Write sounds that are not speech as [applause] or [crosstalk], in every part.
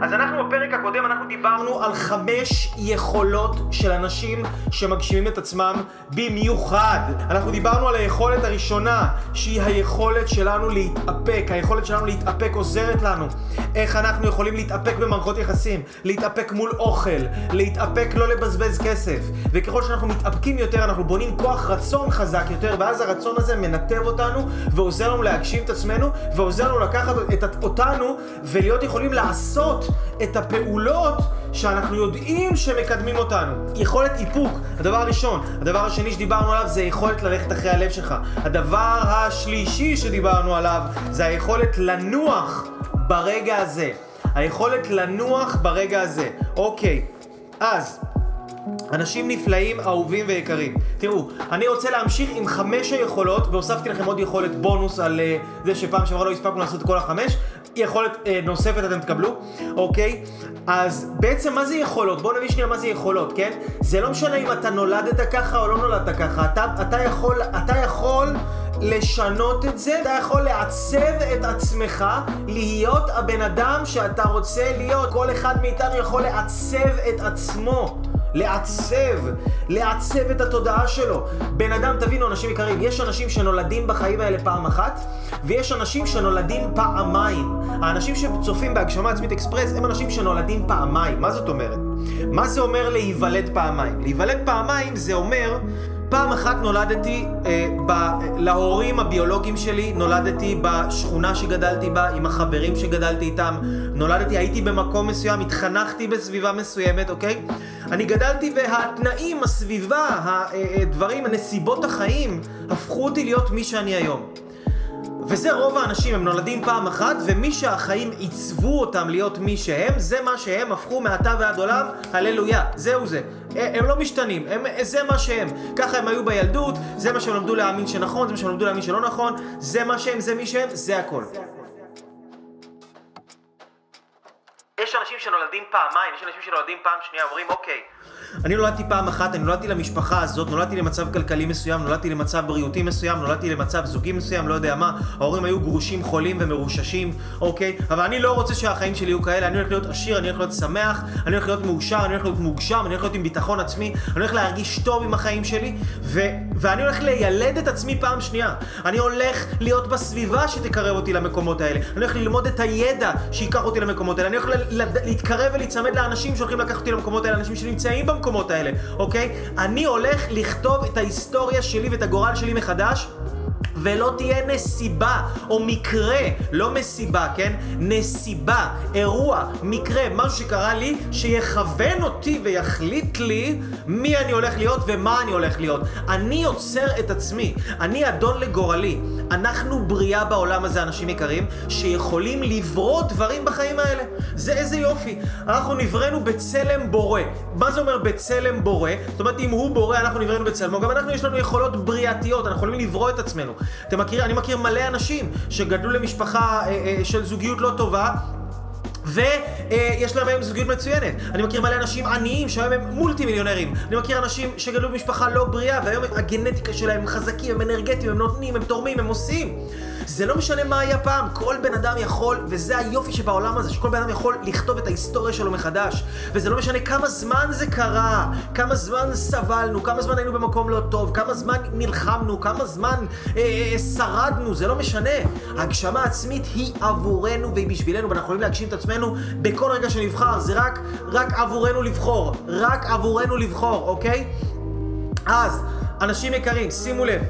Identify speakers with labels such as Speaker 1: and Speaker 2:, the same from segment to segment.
Speaker 1: אז אנחנו בפרק הקודם, אנחנו דיברנו על חמש יכולות של אנשים שמגשימים את עצמם במיוחד. אנחנו דיברנו על היכולת הראשונה, שהיא היכולת שלנו להתאפק. היכולת שלנו להתאפק עוזרת לנו. איך אנחנו יכולים להתאפק במערכות יחסים, להתאפק מול אוכל, להתאפק לא לבזבז כסף. וככל שאנחנו מתאפקים יותר, אנחנו בונים כוח רצון חזק יותר, ואז הרצון הזה מנתב אותנו ועוזר לנו להגשים את עצמנו, ועוזר לנו לקחת את אותנו ולהיות יכולים לעשות את הפעולות שאנחנו יודעים שמקדמים אותנו. יכולת איפוק, הדבר הראשון. הדבר השני שדיברנו עליו זה יכולת ללכת אחרי הלב שלך. הדבר השלישי שדיברנו עליו זה היכולת לנוח ברגע הזה. היכולת לנוח ברגע הזה. אוקיי, אז... אנשים נפלאים, אהובים ויקרים. תראו, אני רוצה להמשיך עם חמש היכולות, והוספתי לכם עוד יכולת בונוס על uh, זה שפעם שעברה לא הספקנו לעשות את כל החמש. יכולת uh, נוספת אתם תקבלו, אוקיי? אז בעצם מה זה יכולות? בואו נבין שנייה מה זה יכולות, כן? זה לא משנה אם אתה נולדת ככה או לא נולדת ככה. אתה, אתה יכול... אתה יכול לשנות את זה, אתה יכול לעצב את עצמך להיות הבן אדם שאתה רוצה להיות. כל אחד מאיתנו יכול לעצב את עצמו. לעצב, לעצב את התודעה שלו. בן אדם, תבינו, אנשים יקרים, יש אנשים שנולדים בחיים האלה פעם אחת, ויש אנשים שנולדים פעמיים. האנשים שצופים בהגשמה עצמית אקספרס הם אנשים שנולדים פעמיים. מה זאת אומרת? מה זה אומר להיוולד פעמיים? להיוולד פעמיים זה אומר... פעם אחת נולדתי אה, ב, להורים הביולוגיים שלי, נולדתי בשכונה שגדלתי בה, עם החברים שגדלתי איתם, נולדתי, הייתי במקום מסוים, התחנכתי בסביבה מסוימת, אוקיי? אני גדלתי והתנאים, הסביבה, הדברים, אה, הנסיבות החיים, הפכו אותי להיות מי שאני היום. וזה רוב האנשים, הם נולדים פעם אחת, ומי שהחיים עיצבו אותם להיות מי שהם, זה מה שהם הפכו מעתה ועד עולם, הללויה. זהו זה. הם לא משתנים, הם, זה מה שהם. ככה הם היו בילדות, זה מה שהם למדו להאמין שנכון, זה מה שהם למדו להאמין שלא נכון, זה מה שהם, זה מי שהם, זה הכל. יש אנשים שנולדים פעמיים, יש אנשים שנולדים פעם שנייה, אומרים אוקיי, אני נולדתי פעם אחת, אני נולדתי למשפחה הזאת, נולדתי למצב כלכלי מסוים, נולדתי למצב בריאותי מסוים, נולדתי למצב זוגי מסוים, לא יודע מה, ההורים היו גרושים, חולים ומרוששים, אוקיי? אבל אני לא רוצה שהחיים שלי יהיו כאלה, אני הולך להיות עשיר, אני הולך להיות שמח, אני הולך להיות מאושר, אני הולך להיות מוגשם, אני הולך להיות עם ביטחון עצמי, אני הולך להרגיש טוב עם החיים שלי, ו- ואני הולך לילד את עצמי פעם שנייה. אני הולך להיות בסביבה שתקרב אותי למקומות האלה. אני הולך ללמוד את הידע שייקח אותי למקומות האלה. אני הולך להתקרב ולהיצמד לאנשים שהולכים לקחת אותי למקומות האלה, אנשים שנמצאים במקומות האלה, אוקיי? אני הולך לכתוב את ההיסטוריה שלי ואת הגורל שלי מחדש. ולא תהיה נסיבה או מקרה, לא מסיבה, כן? נסיבה, אירוע, מקרה, משהו שקרה לי, שיכוון אותי ויחליט לי מי אני הולך להיות ומה אני הולך להיות. אני יוצר את עצמי, אני אדון לגורלי. אנחנו בריאה בעולם הזה, אנשים יקרים, שיכולים לברוא דברים בחיים האלה. זה איזה יופי. אנחנו נבראנו בצלם בורא. מה זה אומר בצלם בורא? זאת אומרת, אם הוא בורא, אנחנו נבראנו בצלמו. גם אנחנו, יש לנו יכולות בריאתיות, אנחנו יכולים לברוא את עצמנו. אתם מכיר, אני מכיר מלא אנשים שגדלו למשפחה אה, אה, של זוגיות לא טובה, ויש להם היום זוגיות מצוינת. אני מכיר מלא אנשים עניים שהיום הם מולטי מיליונרים. אני מכיר אנשים שגדלו במשפחה לא בריאה והיום הגנטיקה שלהם הם חזקים, הם אנרגטיים, הם נותנים, הם תורמים, הם עושים. זה לא משנה מה היה פעם, כל בן אדם יכול, וזה היופי שבעולם הזה, שכל בן אדם יכול לכתוב את ההיסטוריה שלו מחדש. וזה לא משנה כמה זמן זה קרה, כמה זמן סבלנו, כמה זמן היינו במקום לא טוב, כמה זמן נלחמנו, כמה זמן אה, אה, שרדנו, זה לא משנה. הגשמה עצמית היא עבורנו והיא בשבילנו, ואנחנו יכולים להגשים את עצמנו בכל רגע שנבחר, זה רק, רק עבורנו לבחור, רק עבורנו לבחור, אוקיי? אז, אנשים יקרים, שימו לב.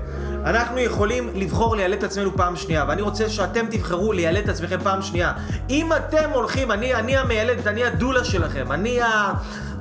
Speaker 1: אנחנו יכולים לבחור לילד את עצמנו פעם שנייה, ואני רוצה שאתם תבחרו לילד את עצמכם פעם שנייה. אם אתם הולכים, אני, אני המיילדת, אני הדולה שלכם, אני, ה,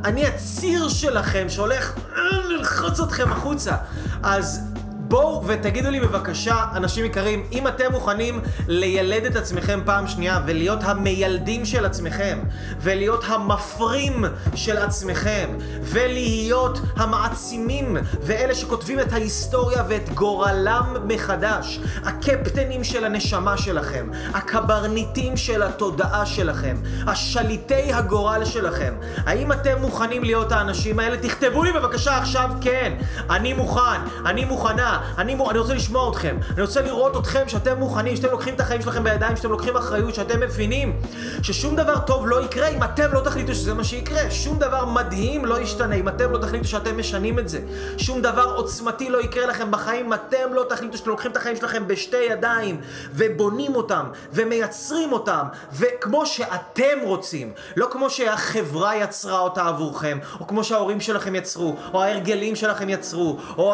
Speaker 1: אני הציר שלכם שהולך אה, ללחוץ אתכם החוצה. אז בואו ותגידו לי בבקשה, אנשים יקרים, אם אתם מוכנים לילד את עצמכם פעם שנייה ולהיות המיילדים של עצמכם ולהיות המפרים של עצמכם ולהיות המעצימים ואלה שכותבים את ההיסטוריה ואת גורלם מחדש, הקפטנים של הנשמה שלכם, הקברניטים של התודעה שלכם, השליטי הגורל שלכם, האם אתם מוכנים להיות האנשים האלה? תכתבו לי בבקשה עכשיו כן, אני מוכן, אני מוכנה. אני, אני רוצה לשמוע אתכם. אני רוצה לראות אתכם שאתם מוכנים, שאתם לוקחים את החיים שלכם בידיים, שאתם לוקחים אחריות, שאתם מבינים ששום דבר טוב לא יקרה אם אתם לא תחליטו שזה מה שיקרה. שום דבר מדהים לא ישתנה אם אתם לא תחליטו שאתם משנים את זה. שום דבר עוצמתי לא יקרה לכם בחיים אם אתם לא תחליטו שאתם לוקחים את החיים שלכם בשתי ידיים ובונים אותם ומייצרים אותם וכמו שאתם רוצים, לא כמו שהחברה יצרה אותה עבורכם, או כמו שההורים שלכם יצרו, או ההרגלים שלכם יצרו, או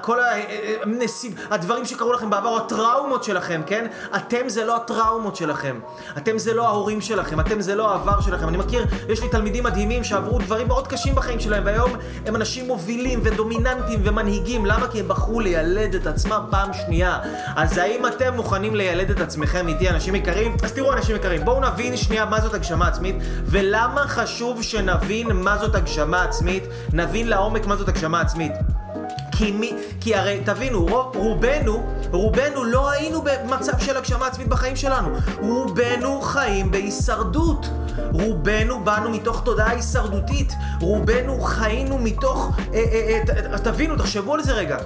Speaker 1: כל הדברים שקרו לכם בעבר, או הטראומות שלכם, כן? אתם זה לא הטראומות שלכם. אתם זה לא ההורים שלכם, אתם זה לא העבר שלכם. אני מכיר, יש לי תלמידים מדהימים שעברו דברים מאוד קשים בחיים שלהם, והיום הם אנשים מובילים ודומיננטיים ומנהיגים. למה? כי הם בחרו לילד את עצמם פעם שנייה. אז האם אתם מוכנים לילד את עצמכם איתי, אנשים יקרים? אז תראו, אנשים יקרים, בואו נבין שנייה מה זאת הגשמה עצמית, ולמה חשוב שנבין מה זאת הגשמה עצמית, נבין לעומק מה זאת הגשמה עצמית. כי, מי, כי הרי תבינו, רוב, רובנו, רובנו לא היינו במצב של הגשמה עצמית בחיים שלנו. רובנו חיים בהישרדות. רובנו באנו מתוך תודעה הישרדותית. רובנו חיינו מתוך... אה, אה, אה, תבינו, תחשבו על זה רגע.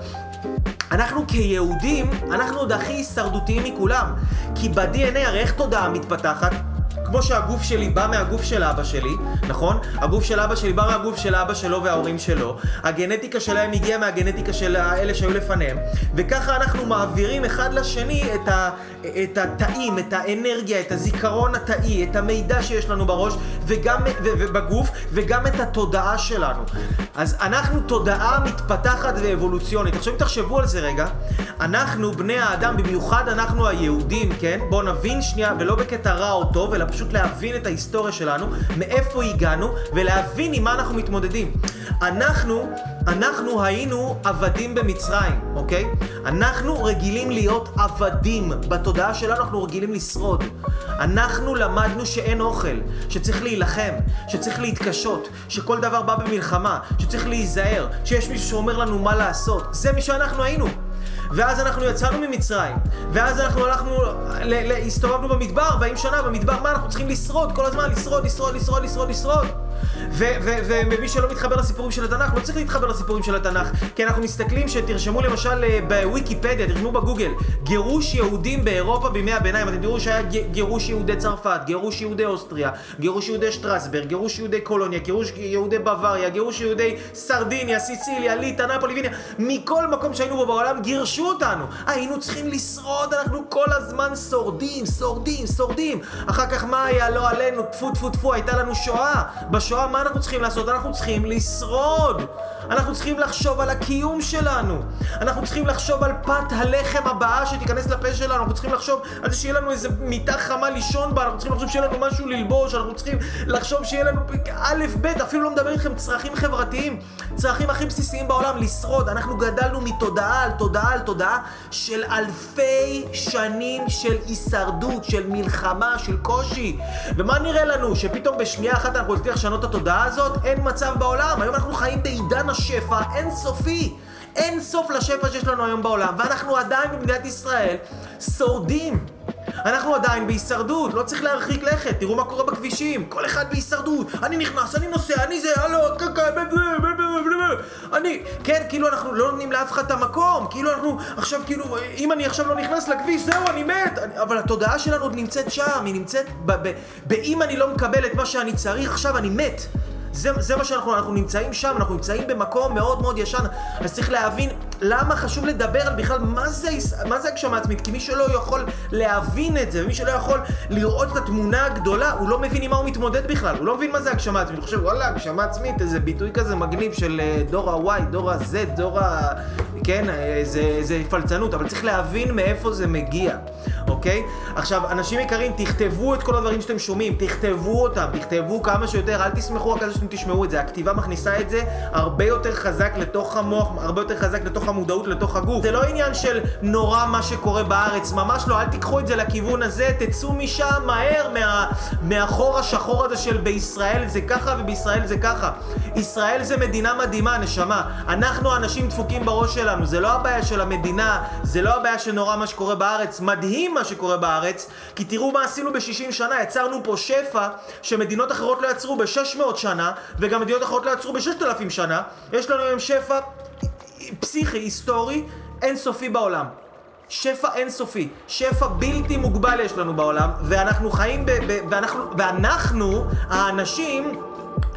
Speaker 1: אנחנו כיהודים, אנחנו עוד הכי הישרדותיים מכולם. כי ב-DNA, הרי איך תודעה מתפתחת? כמו שהגוף שלי בא מהגוף של אבא שלי, נכון? הגוף של אבא שלי בא מהגוף של אבא שלו וההורים שלו, הגנטיקה שלהם הגיעה מהגנטיקה של האלה שהיו לפניהם, וככה אנחנו מעבירים אחד לשני את, ה, את התאים, את האנרגיה, את הזיכרון התאי, את המידע שיש לנו בראש, וגם, ו, ובגוף, וגם את התודעה שלנו. אז אנחנו תודעה מתפתחת ואבולוציונית. עכשיו אם תחשבו על זה רגע, אנחנו בני האדם, במיוחד אנחנו היהודים, כן? בואו נבין שנייה, ולא בקטע רע או טוב, אלא פשוט להבין את ההיסטוריה שלנו, מאיפה הגענו, ולהבין עם מה אנחנו מתמודדים. אנחנו, אנחנו היינו עבדים במצרים, אוקיי? אנחנו רגילים להיות עבדים. בתודעה שלנו אנחנו רגילים לשרוד. אנחנו למדנו שאין אוכל, שצריך להילחם, שצריך להתקשות, שכל דבר בא במלחמה, שצריך להיזהר, שיש מישהו שאומר לנו מה לעשות. זה מי שאנחנו היינו. ואז אנחנו יצאנו ממצרים, ואז אנחנו הלכנו, הסתובבנו במדבר, 40 שנה במדבר, מה אנחנו צריכים לשרוד כל הזמן, לשרוד, לשרוד, לשרוד, לשרוד, לשרוד. ומי שלא מתחבר לסיפורים של התנ"ך, לא צריך להתחבר לסיפורים של התנ"ך, כי אנחנו מסתכלים שתרשמו למשל אה, בוויקיפדיה, תרשמו בגוגל, גירוש יהודים באירופה בימי הביניים, אתם תראו שהיה גירוש יהודי צרפת, גירוש יהודי אוסטריה, גירוש יהודי שטרסברג, גירוש יהודי קולוניה, גירוש יהודי בוואריה, גירוש יהודי סרדיניה, סיציליה, ליטא, נפולי, ויניה, מכל מקום שהיינו בו בעולם גירשו אותנו. היינו צריכים לשרוד, אנחנו כל הזמן שורדים, שורדים, שורדים. אחר כך מה היה לא עלינו, טפו טפו טפו, הייתה לנו שואה. בשואה מה אנחנו צריכים לעשות? אנחנו צריכים לשרוד. אנחנו צריכים לחשוב על הקיום שלנו. אנחנו צריכים לחשוב על פת הלחם הבאה שתיכנס לפה שלנו. אנחנו צריכים לחשוב על זה שיהיה לנו איזה מיטה חמה לישון בה. אנחנו צריכים לחשוב שיהיה לנו משהו ללבוש. אנחנו צריכים לחשוב שיהיה לנו א', ב', אפילו לא מדבר איתכם צרכים חברתיים. צרכים הכי בסיסיים בעולם, לשרוד. אנחנו גדלנו מתודעה על תודעה על תודעה של אלפי שנים של הישרדות, של מלחמה, של קושי. ומה נראה לנו? שפתאום בשנייה אחת אנחנו נצליח לשנות את התודעה הזאת? אין מצב בעולם. היום אנחנו חיים בעידן השפע אינסופי. אין סוף לשפע שיש לנו היום בעולם, ואנחנו עדיין במדינת ישראל שורדים. אנחנו עדיין בהישרדות, לא צריך להרחיק לכת, תראו מה קורה בכבישים, כל אחד בהישרדות, אני נכנס, אני נוסע, אני זה, הלו, קקה, אני, כן, כאילו אנחנו לא נותנים לאף אחד את המקום, כאילו אנחנו עכשיו, כאילו, אם אני עכשיו לא נכנס לכביש, זהו, אני מת, אני, אבל התודעה שלנו עוד נמצאת שם, היא נמצאת באם אני לא מקבל את מה שאני צריך, עכשיו אני מת. זה, זה מה שאנחנו אנחנו נמצאים שם, אנחנו נמצאים במקום מאוד מאוד ישן, אז צריך להבין למה חשוב לדבר על בכלל מה זה, מה זה הגשמה עצמית, כי מי שלא יכול להבין את זה, ומי שלא יכול לראות את התמונה הגדולה, הוא לא מבין עם מה הוא מתמודד בכלל, הוא לא מבין מה זה הגשמה עצמית, הוא חושב, וואלה, הגשמה עצמית, איזה ביטוי כזה מגניב של אה, דור ה-Y, דור ה-Z, דור ה... כן, אה, זה, זה פלצנות, אבל צריך להבין מאיפה זה מגיע, אוקיי? עכשיו, אנשים יקרים, תכתבו את כל הדברים שאתם שומעים, תכתבו אותם, תכתבו כמה שיותר, אל תסמכו רק על זה שאתם תשמעו את זה, הכתיבה מכניסה את זה הרבה יותר חזק לתוך המוח, הרבה יותר חזק לתוך המודעות, לתוך הגוף. זה לא עניין של נורא מה שקורה בארץ, ממש לא, אל תיקחו את זה לכיוון הזה, תצאו משם מהר, מה, מהחור השחור הזה של בישראל זה ככה ובישראל זה ככה. ישראל זה מדינה מדהימה, נשמה. אנחנו אנשים דפוקים בראש שלנו, זה לא הבעיה של המדינה, זה לא הבעיה שנורא מה שקורה בארץ, מדהים מה שקורה בארץ, כי תראו מה עשינו ב-60 שנה, יצרנו פה שפע שמדינות אחרות לא יצרו ב-600 שנה, וגם מדינות אחרות לא יצרו ב-6,000 שנה. יש לנו היום שפע פסיכי, היסטורי, אינסופי בעולם. שפע אינסופי, שפע בלתי מוגבל יש לנו בעולם, ואנחנו חיים ב... ב ואנחנו, ואנחנו, האנשים,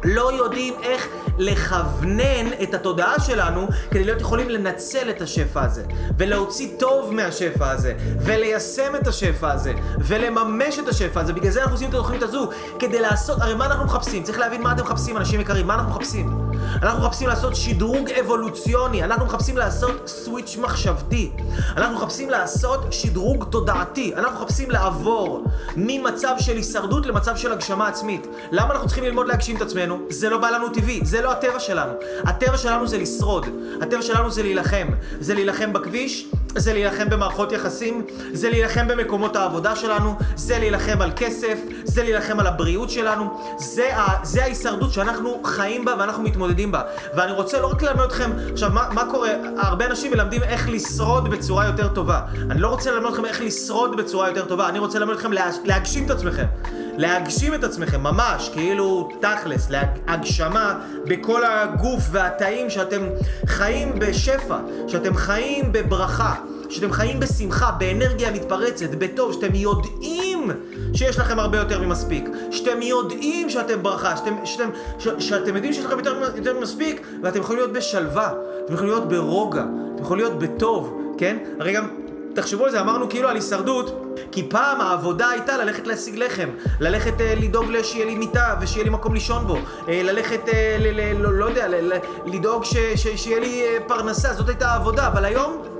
Speaker 1: לא יודעים איך לכוונן את התודעה שלנו כדי להיות יכולים לנצל את השפע הזה, ולהוציא טוב מהשפע הזה, וליישם את השפע הזה, ולממש את השפע הזה. בגלל זה אנחנו עושים את התוכנית הזו, כדי לעשות, הרי מה אנחנו מחפשים? צריך להבין מה אתם מחפשים, אנשים יקרים, מה אנחנו מחפשים? אנחנו מחפשים לעשות שדרוג אבולוציוני, אנחנו מחפשים לעשות סוויץ' מחשבתי, אנחנו מחפשים לעשות שדרוג תודעתי, אנחנו מחפשים לעבור ממצב של הישרדות למצב של הגשמה עצמית. למה אנחנו צריכים ללמוד להגשים את עצמנו? זה לא בא לנו טבעי, זה לא הטבע שלנו. הטבע שלנו זה לשרוד, הטבע שלנו זה להילחם. זה להילחם בכביש, זה להילחם במערכות יחסים, זה להילחם במקומות העבודה שלנו, זה להילחם על כסף, זה להילחם על הבריאות שלנו, זה, ה, זה ההישרדות שאנחנו חיים בה ואנחנו מתמודדים בה. ואני רוצה לא רק ללמד אתכם, עכשיו מה, מה קורה? הרבה אנשים מלמדים איך לשרוד בצורה יותר טובה. אני לא רוצה ללמד אתכם איך לשרוד בצורה יותר טובה, אני רוצה ללמד אתכם לה, להגשים את עצמכם. להגשים את עצמכם, ממש, כאילו תכלס, להגשמה בכל הגוף והתאים שאתם חיים בשפע, שאתם חיים בברכה. שאתם חיים בשמחה, באנרגיה מתפרצת, בטוב, שאתם יודעים שיש לכם הרבה יותר ממספיק, שאתם יודעים שאתם ברכה, שאתם, שאתם, ש, שאתם יודעים שיש לכם יותר, יותר ממספיק, ואתם יכולים להיות בשלווה, אתם יכולים להיות ברוגע, אתם יכולים להיות בטוב, כן? הרי גם, תחשבו על זה, אמרנו כאילו על הישרדות, כי פעם העבודה הייתה ללכת להשיג לחם, ללכת אה, לדאוג שיהיה לי מיטה ושיהיה לי מקום לישון בו, אה, ללכת, אה, ל, ל, לא, לא יודע, ל, ל, לדאוג ש, ש, שיהיה לי אה, פרנסה, זאת הייתה העבודה, אבל היום...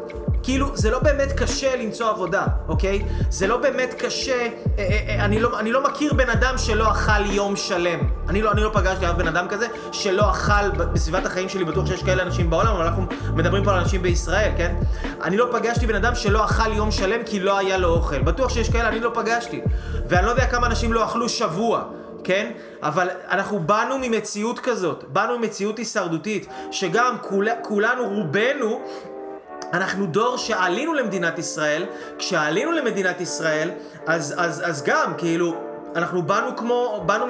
Speaker 1: כאילו, זה לא באמת קשה למצוא עבודה, אוקיי? זה לא באמת קשה, אה, אה, אה, אני, לא, אני לא מכיר בן אדם שלא אכל יום שלם. אני לא, אני לא פגשתי אף בן אדם כזה שלא אכל בסביבת החיים שלי, בטוח שיש כאלה אנשים בעולם, אבל אנחנו מדברים פה על אנשים בישראל, כן? אני לא פגשתי בן אדם שלא אכל יום שלם כי לא היה לו אוכל. בטוח שיש כאלה, אני לא פגשתי. ואני לא יודע כמה אנשים לא אכלו שבוע. כן? אבל אנחנו באנו ממציאות כזאת, באנו ממציאות הישרדותית, שגם כול, כולנו, רובנו, אנחנו דור שעלינו למדינת ישראל, כשעלינו למדינת ישראל, אז, אז, אז גם, כאילו, אנחנו באנו כמו, באנו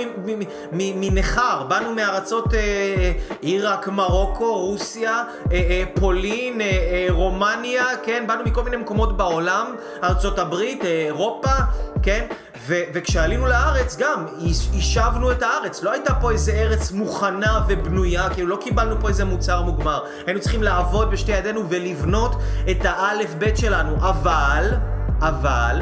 Speaker 1: מנכר, באנו מארצות אה, עיראק, מרוקו, רוסיה, אה, אה, פולין, אה, אה, רומניה, כן? באנו מכל מיני מקומות בעולם, ארצות הברית, אה, אירופה, כן? ו- וכשעלינו לארץ גם, יישבנו את הארץ. לא הייתה פה איזה ארץ מוכנה ובנויה, כאילו לא קיבלנו פה איזה מוצר מוגמר. היינו צריכים לעבוד בשתי ידינו ולבנות את האלף בית שלנו. אבל, אבל,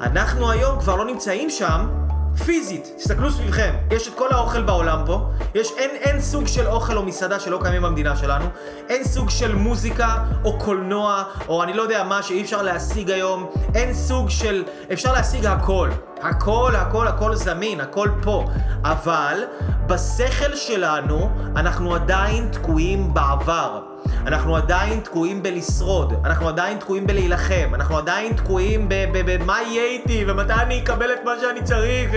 Speaker 1: אנחנו היום כבר לא נמצאים שם. פיזית, תסתכלו סביבכם, יש את כל האוכל בעולם פה, יש אין, אין סוג של אוכל או מסעדה שלא קיימים במדינה שלנו, אין סוג של מוזיקה או קולנוע או אני לא יודע מה שאי אפשר להשיג היום, אין סוג של, אפשר להשיג הכל, הכל, הכל, הכל זמין, הכל פה, אבל בשכל שלנו אנחנו עדיין תקועים בעבר. אנחנו עדיין תקועים בלשרוד, אנחנו עדיין תקועים בלהילחם, אנחנו עדיין תקועים במה יהיה איתי ומתי אני אקבל את מה שאני צריך,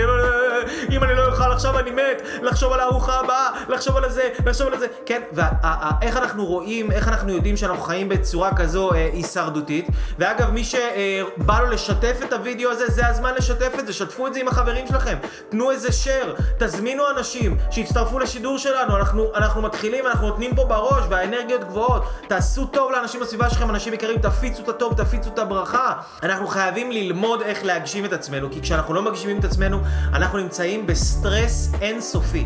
Speaker 1: אם אני לא אוכל עכשיו אני מת, לחשוב על הארוחה הבאה, לחשוב על זה, לחשוב על זה, כן, ואיך אנחנו רואים, איך אנחנו יודעים שאנחנו חיים בצורה כזו אה, הישרדותית, ואגב מי שבא לו לשתף את הוידאו הזה, זה הזמן לשתף את זה, שתפו את זה עם החברים שלכם, תנו איזה share, תזמינו אנשים שיצטרפו לשידור שלנו, אנחנו, אנחנו מתחילים, אנחנו נותנים פה בראש והאנרגיות גבוהות גבוהות. תעשו טוב לאנשים בסביבה שלכם, אנשים יקרים, תפיצו את הטוב, תפיצו את הברכה. אנחנו חייבים ללמוד איך להגשים את עצמנו, כי כשאנחנו לא מגשימים את עצמנו, אנחנו נמצאים בסטרס אינסופי.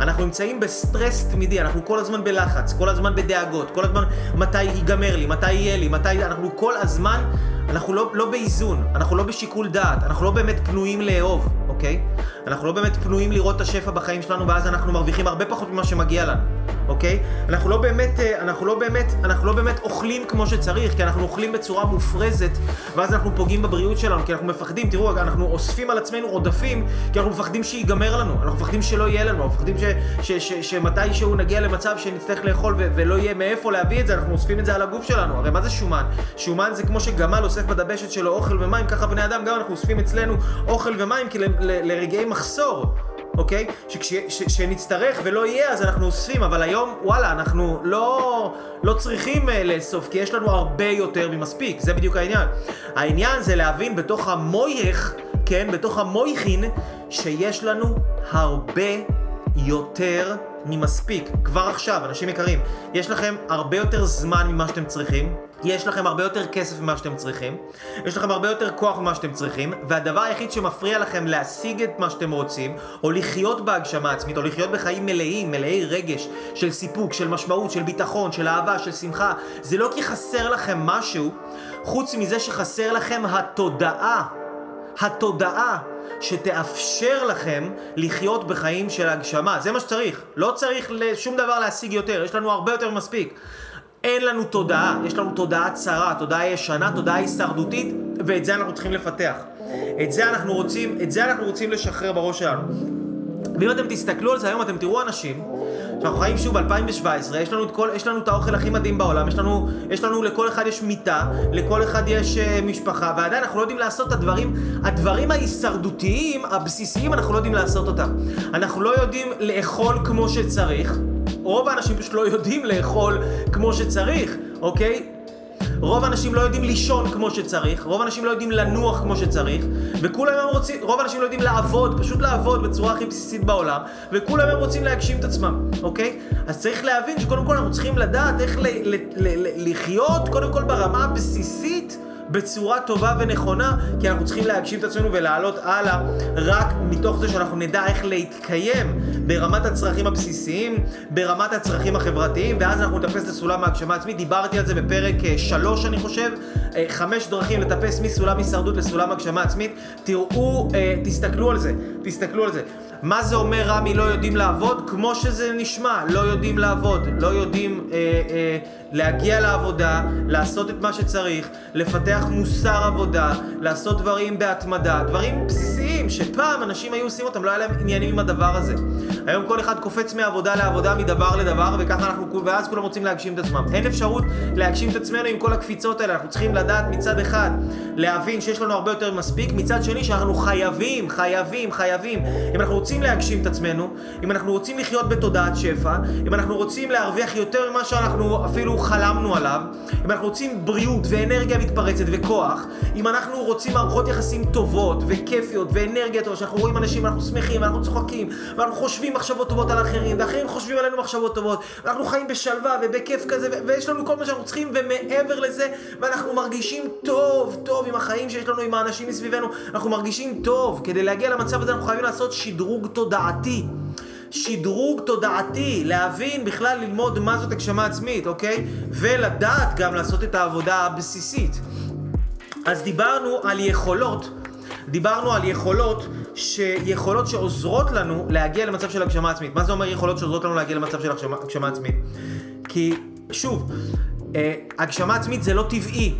Speaker 1: אנחנו נמצאים בסטרס תמידי, אנחנו כל הזמן בלחץ, כל הזמן בדאגות, כל הזמן מתי ייגמר לי, מתי יהיה לי, מתי... אנחנו כל הזמן, אנחנו לא, לא באיזון, אנחנו לא בשיקול דעת, אנחנו לא באמת פנויים לאהוב, אוקיי? אנחנו לא באמת פנויים לראות את השפע בחיים שלנו, ואז אנחנו מרוויחים הרבה פחות ממה שמגיע לנו, אוקיי? אנחנו לא באמת, אה, אנחנו לא באמת, אנחנו לא באמת אוכלים כמו שצריך, כי אנחנו אוכלים בצורה מופרזת, ואז אנחנו פוגעים בבריאות שלנו, כי אנחנו מפחדים, תראו, אנחנו אוספים על עצמנו עודפים, כי אנחנו מפחדים שיגמר לנו, אנחנו מפחדים שלא יהיה לנו, אנחנו מפחדים שמתישהו נגיע למצב שנצטרך לאכול ולא יהיה מאיפה להביא את זה, אנחנו אוספים את זה על הגוף שלנו. הרי מה זה שומן? שומן זה כמו שגמל אוסף בדבשת שלו אוכל ומים, ככה בני אדם גם אנחנו אוספים אצלנו אוכל ומים כי לרגעי מחסור. אוקיי? שכשנצטרך ולא יהיה אז אנחנו אוספים, אבל היום וואלה אנחנו לא, לא צריכים uh, לאסוף כי יש לנו הרבה יותר ממספיק, זה בדיוק העניין. העניין זה להבין בתוך המויך, כן, בתוך המויכין, שיש לנו הרבה יותר ממספיק. כבר עכשיו, אנשים יקרים, יש לכם הרבה יותר זמן ממה שאתם צריכים. יש לכם הרבה יותר כסף ממה שאתם צריכים, יש לכם הרבה יותר כוח ממה שאתם צריכים, והדבר היחיד שמפריע לכם להשיג את מה שאתם רוצים, או לחיות בהגשמה עצמית, או לחיות בחיים מלאים, מלאי רגש, של סיפוק, של משמעות, של ביטחון, של אהבה, של שמחה, זה לא כי חסר לכם משהו, חוץ מזה שחסר לכם התודעה, התודעה שתאפשר לכם לחיות בחיים של הגשמה. זה מה שצריך. לא צריך שום דבר להשיג יותר, יש לנו הרבה יותר מספיק. אין לנו תודעה, יש לנו תודעה צרה, תודעה ישנה, תודעה הישרדותית, ואת זה אנחנו צריכים לפתח. את זה אנחנו רוצים, את זה אנחנו רוצים לשחרר בראש שלנו. ואם אתם תסתכלו על זה היום, אתם תראו אנשים, שאנחנו חיים שוב ב-2017, יש לנו, יש לנו את האוכל הכי מדהים בעולם, יש לנו, יש לנו, לכל אחד יש מיטה, לכל אחד יש uh, משפחה, ועדיין אנחנו לא יודעים לעשות את הדברים, הדברים ההישרדותיים, הבסיסיים, אנחנו לא יודעים לעשות אותם. אנחנו לא יודעים לאכול כמו שצריך. רוב האנשים פשוט לא יודעים לאכול כמו שצריך, אוקיי? רוב האנשים לא יודעים לישון כמו שצריך, רוב האנשים לא יודעים לנוח כמו שצריך, וכולם הם רוצים, רוב האנשים לא יודעים לעבוד, פשוט לעבוד בצורה הכי בסיסית בעולם, וכולם הם רוצים להגשים את עצמם, אוקיי? אז צריך להבין שקודם כל אנחנו צריכים לדעת איך ל- ל- ל- לחיות, קודם כל ברמה הבסיסית. בצורה טובה ונכונה, כי אנחנו צריכים להגשים את עצמנו ולעלות הלאה רק מתוך זה שאנחנו נדע איך להתקיים ברמת הצרכים הבסיסיים, ברמת הצרכים החברתיים, ואז אנחנו נטפס לסולם ההגשמה עצמית. דיברתי על זה בפרק 3, אה, אני חושב, אה, חמש דרכים לטפס מסולם הישרדות לסולם הגשמה עצמית. תראו, אה, תסתכלו על זה, תסתכלו על זה. מה זה אומר רמי לא יודעים לעבוד? כמו שזה נשמע, לא יודעים לעבוד, לא יודעים אה, אה, להגיע לעבודה, לעשות את מה שצריך, לפתח מוסר עבודה, לעשות דברים בהתמדה, דברים בסיסיים שפעם אנשים היו עושים אותם, לא היה להם עניינים עם הדבר הזה. היום כל אחד קופץ מעבודה לעבודה, מדבר לדבר, וככה אנחנו, ואז כולם רוצים להגשים את עצמם. אין אפשרות להגשים את עצמנו עם כל הקפיצות האלה, אנחנו צריכים לדעת מצד אחד, להבין שיש לנו הרבה יותר מספיק, מצד שני שאנחנו חייבים, חייבים, חייבים, אם אנחנו רוצים להגשים את עצמנו, אם אנחנו רוצים לחיות בתודעת שפע, אם אנחנו רוצים להרוויח יותר ממה שאנחנו אפילו חלמנו עליו, אם אנחנו רוצים בריאות ואנרגיה מתפרצת וכוח, אם אנחנו רוצים מערכות יחסים טובות וכיפיות ואנרגיה טובה, שאנחנו רואים אנשים ואנחנו שמחים ואנחנו צוחקים ואנחנו חושבים מחשבות טובות על האחרים ואחרים חושבים עלינו מחשבות טובות ואנחנו חיים בשלווה ובכיף כזה ויש לנו כל מה שאנחנו צריכים ומעבר לזה ואנחנו מרגישים טוב, טוב עם החיים שיש לנו, עם האנשים מסביבנו, אנחנו מרגישים טוב. כדי להגיע למצב הזה אנחנו חייבים לעשות שדרוג תודעתי. שדרוג תודעתי, להבין בכלל ללמוד מה זאת הגשמה עצמית, אוקיי? ולדעת גם לעשות את העבודה הבסיסית. אז דיברנו על יכולות, דיברנו על יכולות, שיכולות שעוזרות לנו להגיע למצב של הגשמה עצמית. מה זה אומר יכולות שעוזרות לנו להגיע למצב של הגשמה, הגשמה עצמית? כי, שוב, אה, הגשמה עצמית זה לא טבעי.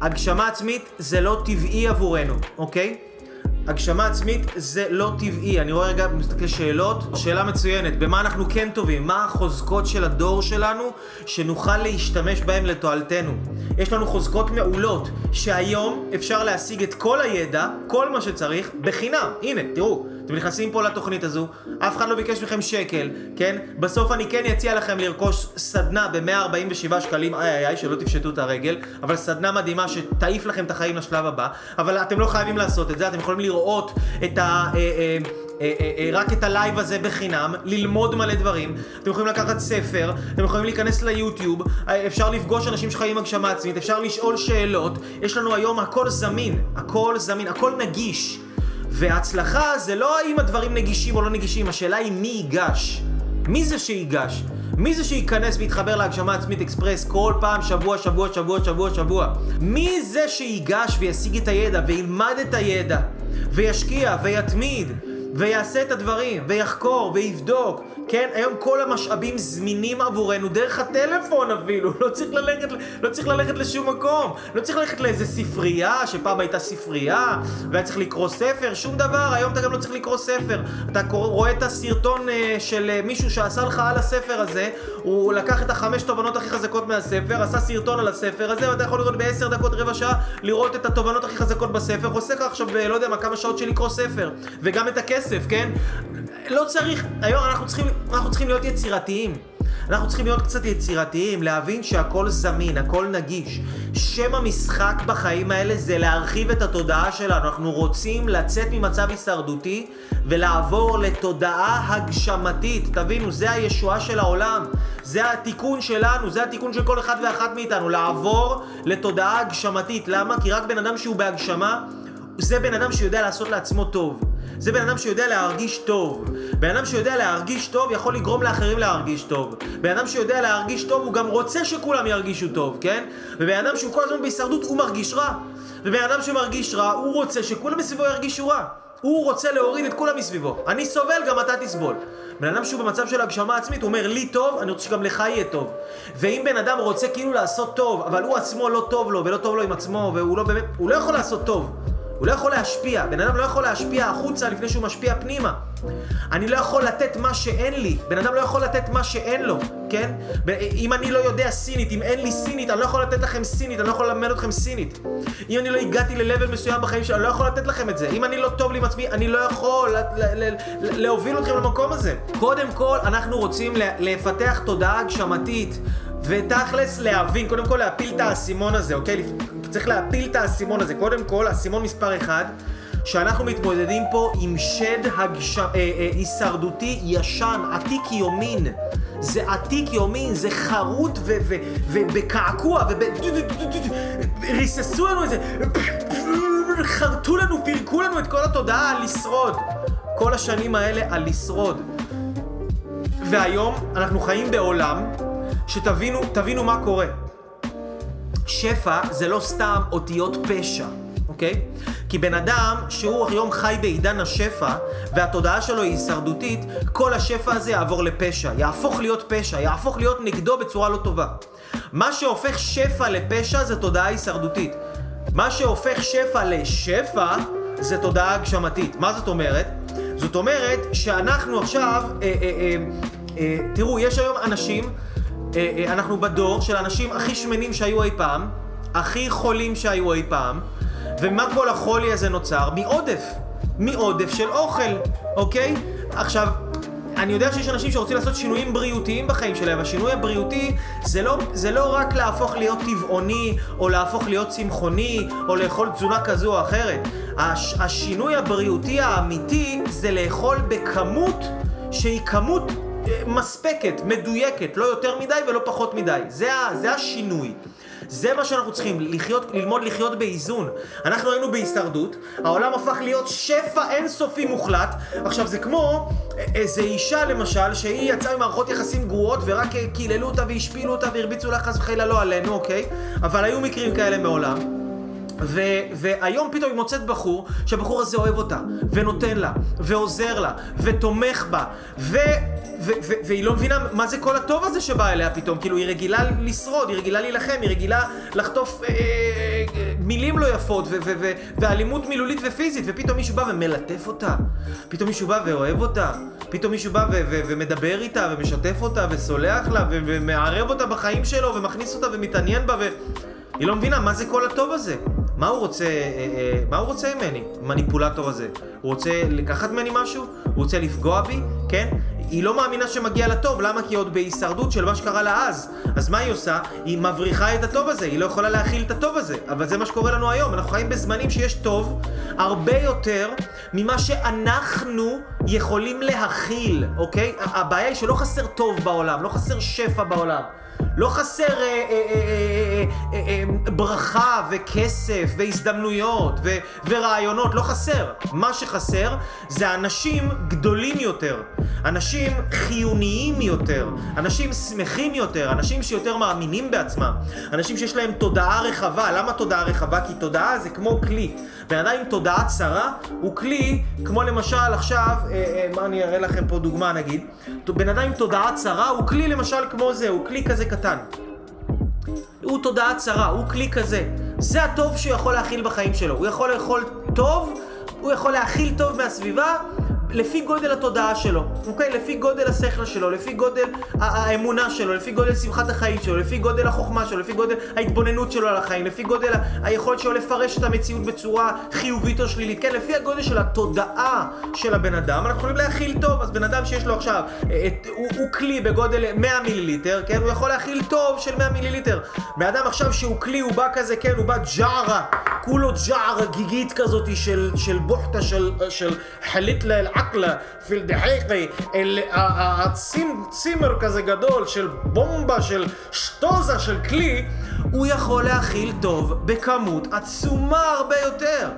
Speaker 1: הגשמה עצמית זה לא טבעי עבורנו, אוקיי? הגשמה עצמית זה לא טבעי. אני רואה רגע, מסתכל שאלות, שאלה מצוינת. במה אנחנו כן טובים? מה החוזקות של הדור שלנו שנוכל להשתמש בהם לתועלתנו? יש לנו חוזקות מעולות, שהיום אפשר להשיג את כל הידע, כל מה שצריך, בחינם. הנה, תראו. אתם נכנסים פה לתוכנית הזו, אף אחד לא ביקש מכם שקל, כן? בסוף אני כן אציע לכם לרכוש סדנה ב-147 שקלים, איי איי איי, שלא תפשטו את הרגל, אבל סדנה מדהימה שתעיף לכם את החיים לשלב הבא, אבל אתם לא חייבים לעשות את זה, אתם יכולים לראות את ה... אה, אה, אה, רק את הלייב הזה בחינם, ללמוד מלא דברים, אתם יכולים לקחת ספר, אתם יכולים להיכנס ליוטיוב, אפשר לפגוש אנשים שחיים הגשמה עצמית, אפשר לשאול שאלות, יש לנו היום הכל זמין, הכל זמין, הכל נגיש. והצלחה זה לא האם הדברים נגישים או לא נגישים, השאלה היא מי ייגש. מי זה שיגש? מי זה שייכנס ויתחבר להגשמה עצמית אקספרס כל פעם, שבוע, שבוע, שבוע, שבוע, שבוע? מי זה שיגש וישיג את הידע וילמד את הידע וישקיע ויתמיד ויעשה את הדברים ויחקור ויבדוק כן, היום כל המשאבים זמינים עבורנו דרך הטלפון אפילו, [laughs] לא צריך ללכת, לא צריך ללכת לשום מקום, לא צריך ללכת לאיזה ספרייה, שפעם הייתה ספרייה, והיה צריך לקרוא ספר, שום דבר, היום אתה גם לא צריך לקרוא ספר. אתה רואה את הסרטון uh, של uh, מישהו שעשה לך על הספר הזה, הוא לקח את החמש תובנות הכי חזקות מהספר, עשה סרטון על הספר הזה, ואתה יכול לראות בעשר דקות, רבע שעה, לראות את התובנות הכי חזקות בספר, חוסך לך עכשיו, אה, לא יודע מה, כמה שעות של לקרוא ספר, וגם את הכסף, כן? לא צריך, היום אנחנו צריכים, אנחנו צריכים להיות יצירתיים. אנחנו צריכים להיות קצת יצירתיים, להבין שהכל זמין, הכל נגיש. שם המשחק בחיים האלה זה להרחיב את התודעה שלנו. אנחנו רוצים לצאת ממצב הישרדותי ולעבור לתודעה הגשמתית. תבינו, זה הישועה של העולם. זה התיקון שלנו, זה התיקון של כל אחד ואחת מאיתנו, לעבור לתודעה הגשמתית. למה? כי רק בן אדם שהוא בהגשמה, זה בן אדם שיודע לעשות לעצמו טוב. זה בן אדם שיודע להרגיש טוב. בן אדם שיודע להרגיש טוב יכול לגרום לאחרים להרגיש טוב. בן אדם שיודע להרגיש טוב הוא גם רוצה שכולם ירגישו טוב, כן? ובן אדם שהוא כל הזמן בהישרדות הוא מרגיש רע. ובן אדם שמרגיש רע הוא רוצה שכולם מסביבו ירגישו רע. הוא רוצה להוריד את כולם מסביבו. אני סובל, גם אתה תסבול. בן אדם שהוא במצב של הגשמה עצמית, הוא אומר, לי טוב, אני רוצה שגם לך יהיה טוב. ואם בן אדם רוצה כאילו לעשות טוב, אבל הוא עצמו לא טוב לו, ולא טוב לו עם עצמו, והוא לא באמת, הוא לא יכול לעשות טוב. הוא לא יכול להשפיע, בן אדם לא יכול להשפיע החוצה לפני שהוא משפיע פנימה. אני לא יכול לתת מה שאין לי, בן אדם לא יכול לתת מה שאין לו, כן? אם אני לא יודע סינית, אם אין לי סינית, אני לא יכול לתת לכם סינית, אני לא יכול ללמד אתכם סינית. אם אני לא הגעתי ל-level מסוים בחיים שלי, אני לא יכול לתת לכם את זה. אם אני לא טוב לי עם עצמי, אני לא יכול להוביל אתכם למקום הזה. קודם כל, אנחנו רוצים לפתח תודעה הגשמתית. ותכלס להבין, קודם כל להפיל את האסימון הזה, אוקיי? צריך להפיל את האסימון הזה. קודם כל, אסימון מספר אחד, שאנחנו מתמודדים פה עם שד הגש... אה, אה, הישרדותי ישן, עתיק יומין. זה עתיק יומין, זה חרוט ובקעקוע, וריססו לנו את זה, חרטו לנו, פירקו לנו את כל התודעה על לשרוד. כל השנים האלה על לשרוד. והיום אנחנו חיים בעולם שתבינו, תבינו מה קורה. שפע זה לא סתם אותיות פשע, אוקיי? כי בן אדם שהוא היום חי בעידן השפע, והתודעה שלו היא הישרדותית, כל השפע הזה יעבור לפשע, יהפוך להיות פשע, יהפוך להיות נגדו בצורה לא טובה. מה שהופך שפע לפשע זה תודעה הישרדותית. מה שהופך שפע לשפע זה תודעה הגשמתית. מה זאת אומרת? זאת אומרת שאנחנו עכשיו, אה, אה, אה, אה, תראו, יש היום אנשים אנחנו בדור של האנשים הכי שמנים שהיו אי פעם, הכי חולים שהיו אי פעם, ומה כל החולי הזה נוצר? מעודף. מעודף של אוכל, אוקיי? עכשיו, אני יודע שיש אנשים שרוצים לעשות שינויים בריאותיים בחיים שלהם. השינוי הבריאותי זה לא, זה לא רק להפוך להיות טבעוני, או להפוך להיות צמחוני, או לאכול תזונה כזו או אחרת. הש, השינוי הבריאותי האמיתי זה לאכול בכמות שהיא כמות מספקת, מדויקת, לא יותר מדי ולא פחות מדי. זה, זה השינוי. זה מה שאנחנו צריכים, לחיות, ללמוד לחיות באיזון. אנחנו היינו בהישרדות, העולם הפך להיות שפע אינסופי מוחלט. עכשיו זה כמו איזה אישה למשל, שהיא יצאה ממערכות יחסים גרועות ורק קיללו אותה והשפילו אותה והרביצו לה חס וחלילה לא עלינו, אוקיי? אבל היו מקרים כאלה מעולם. ו- והיום פתאום היא מוצאת בחור, שהבחור הזה אוהב אותה, ונותן לה, ועוזר לה, ותומך בה, ו... והיא לא מבינה מה זה כל הטוב הזה שבא אליה פתאום, כאילו היא רגילה לשרוד, היא רגילה להילחם, היא רגילה לחטוף אה, אה, מילים לא יפות ואלימות מילולית ופיזית, ופתאום מישהו בא ומלטף אותה, פתאום מישהו בא ואוהב אותה, פתאום מישהו בא ומדבר איתה ומשתף אותה וסולח לה ומערב אותה בחיים שלו ומכניס אותה ומתעניין בה והיא לא מבינה מה זה כל הטוב הזה. מה הוא רוצה, אה, אה, מה הוא רוצה ממני, מניפולטור הזה? הוא רוצה לקחת ממני משהו? הוא רוצה לפגוע בי? כן? היא לא מאמינה שמגיע לה טוב, למה? כי היא עוד בהישרדות של מה שקרה לה אז. אז מה היא עושה? היא מבריחה את הטוב הזה, היא לא יכולה להכיל את הטוב הזה. אבל זה מה שקורה לנו היום, אנחנו חיים בזמנים שיש טוב הרבה יותר ממה שאנחנו יכולים להכיל, אוקיי? הבעיה היא שלא חסר טוב בעולם, לא חסר שפע בעולם. לא חסר אה, אה, אה, ברכה וכסף והזדמנויות ורעיונות, לא חסר. מה שחסר זה אנשים גדולים יותר, אנשים חיוניים יותר, אנשים שמחים יותר, אנשים שיותר מאמינים בעצמם, אנשים שיש להם תודעה רחבה. למה תודעה רחבה? כי תודעה זה כמו כלי. בן אדם עם תודעה צרה הוא כלי, כמו למשל עכשיו, מה אני אראה לכם פה דוגמה נגיד, בן אדם עם תודעה צרה הוא כלי למשל כמו זה, הוא כלי כזה קטן. הוא תודעה צרה, הוא כלי כזה. זה הטוב שהוא יכול להכיל בחיים שלו. הוא יכול לאכול טוב, הוא יכול להכיל טוב מהסביבה, לפי גודל התודעה שלו, אוקיי? לפי גודל השכל שלו, לפי גודל האמונה שלו, לפי גודל שמחת החיים שלו, לפי גודל החוכמה שלו, לפי גודל ההתבוננות שלו על החיים, לפי גודל היכולת שלו לפרש את המציאות בצורה חיובית או שלילית, כן? לפי הגודל של התודעה של הבן אדם, אנחנו יכולים להכיל טוב. אז בן אדם שיש לו עכשיו, את, הוא, הוא כלי בגודל 100 מיליליטר, כן? הוא יכול להכיל טוב של 100 מיליליטר. בן אדם עכשיו שהוא כלי, הוא בא כזה, כן, הוא בא ג'ערה, כולו ג'ערה גיגית כזאת של, של בוחטה, של, של חליט לאל-עקלה, פיל דחיקי, הצימר כזה גדול של בומבה, של שטוזה, של כלי, הוא יכול להכיל טוב בכמות עצומה הרבה יותר.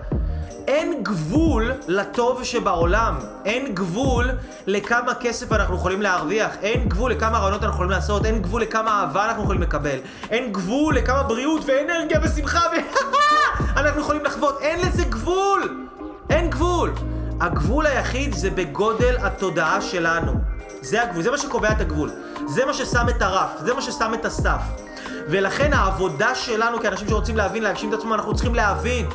Speaker 1: אין גבול לטוב שבעולם, אין גבול לכמה כסף אנחנו יכולים להרוויח, אין גבול לכמה רעיונות אנחנו יכולים לעשות, אין גבול לכמה אהבה אנחנו יכולים לקבל, אין גבול לכמה בריאות ואנרגיה ושמחה ואנחנו [laughs] יכולים לחוות, אין לזה גבול! אין גבול! הגבול היחיד זה בגודל התודעה שלנו. זה הגבול, זה מה שקובע את הגבול. זה מה ששם את הרף, זה מה ששם את הסף. ולכן העבודה שלנו כאנשים שרוצים להבין, להגשים את עצמם, אנחנו צריכים להבין.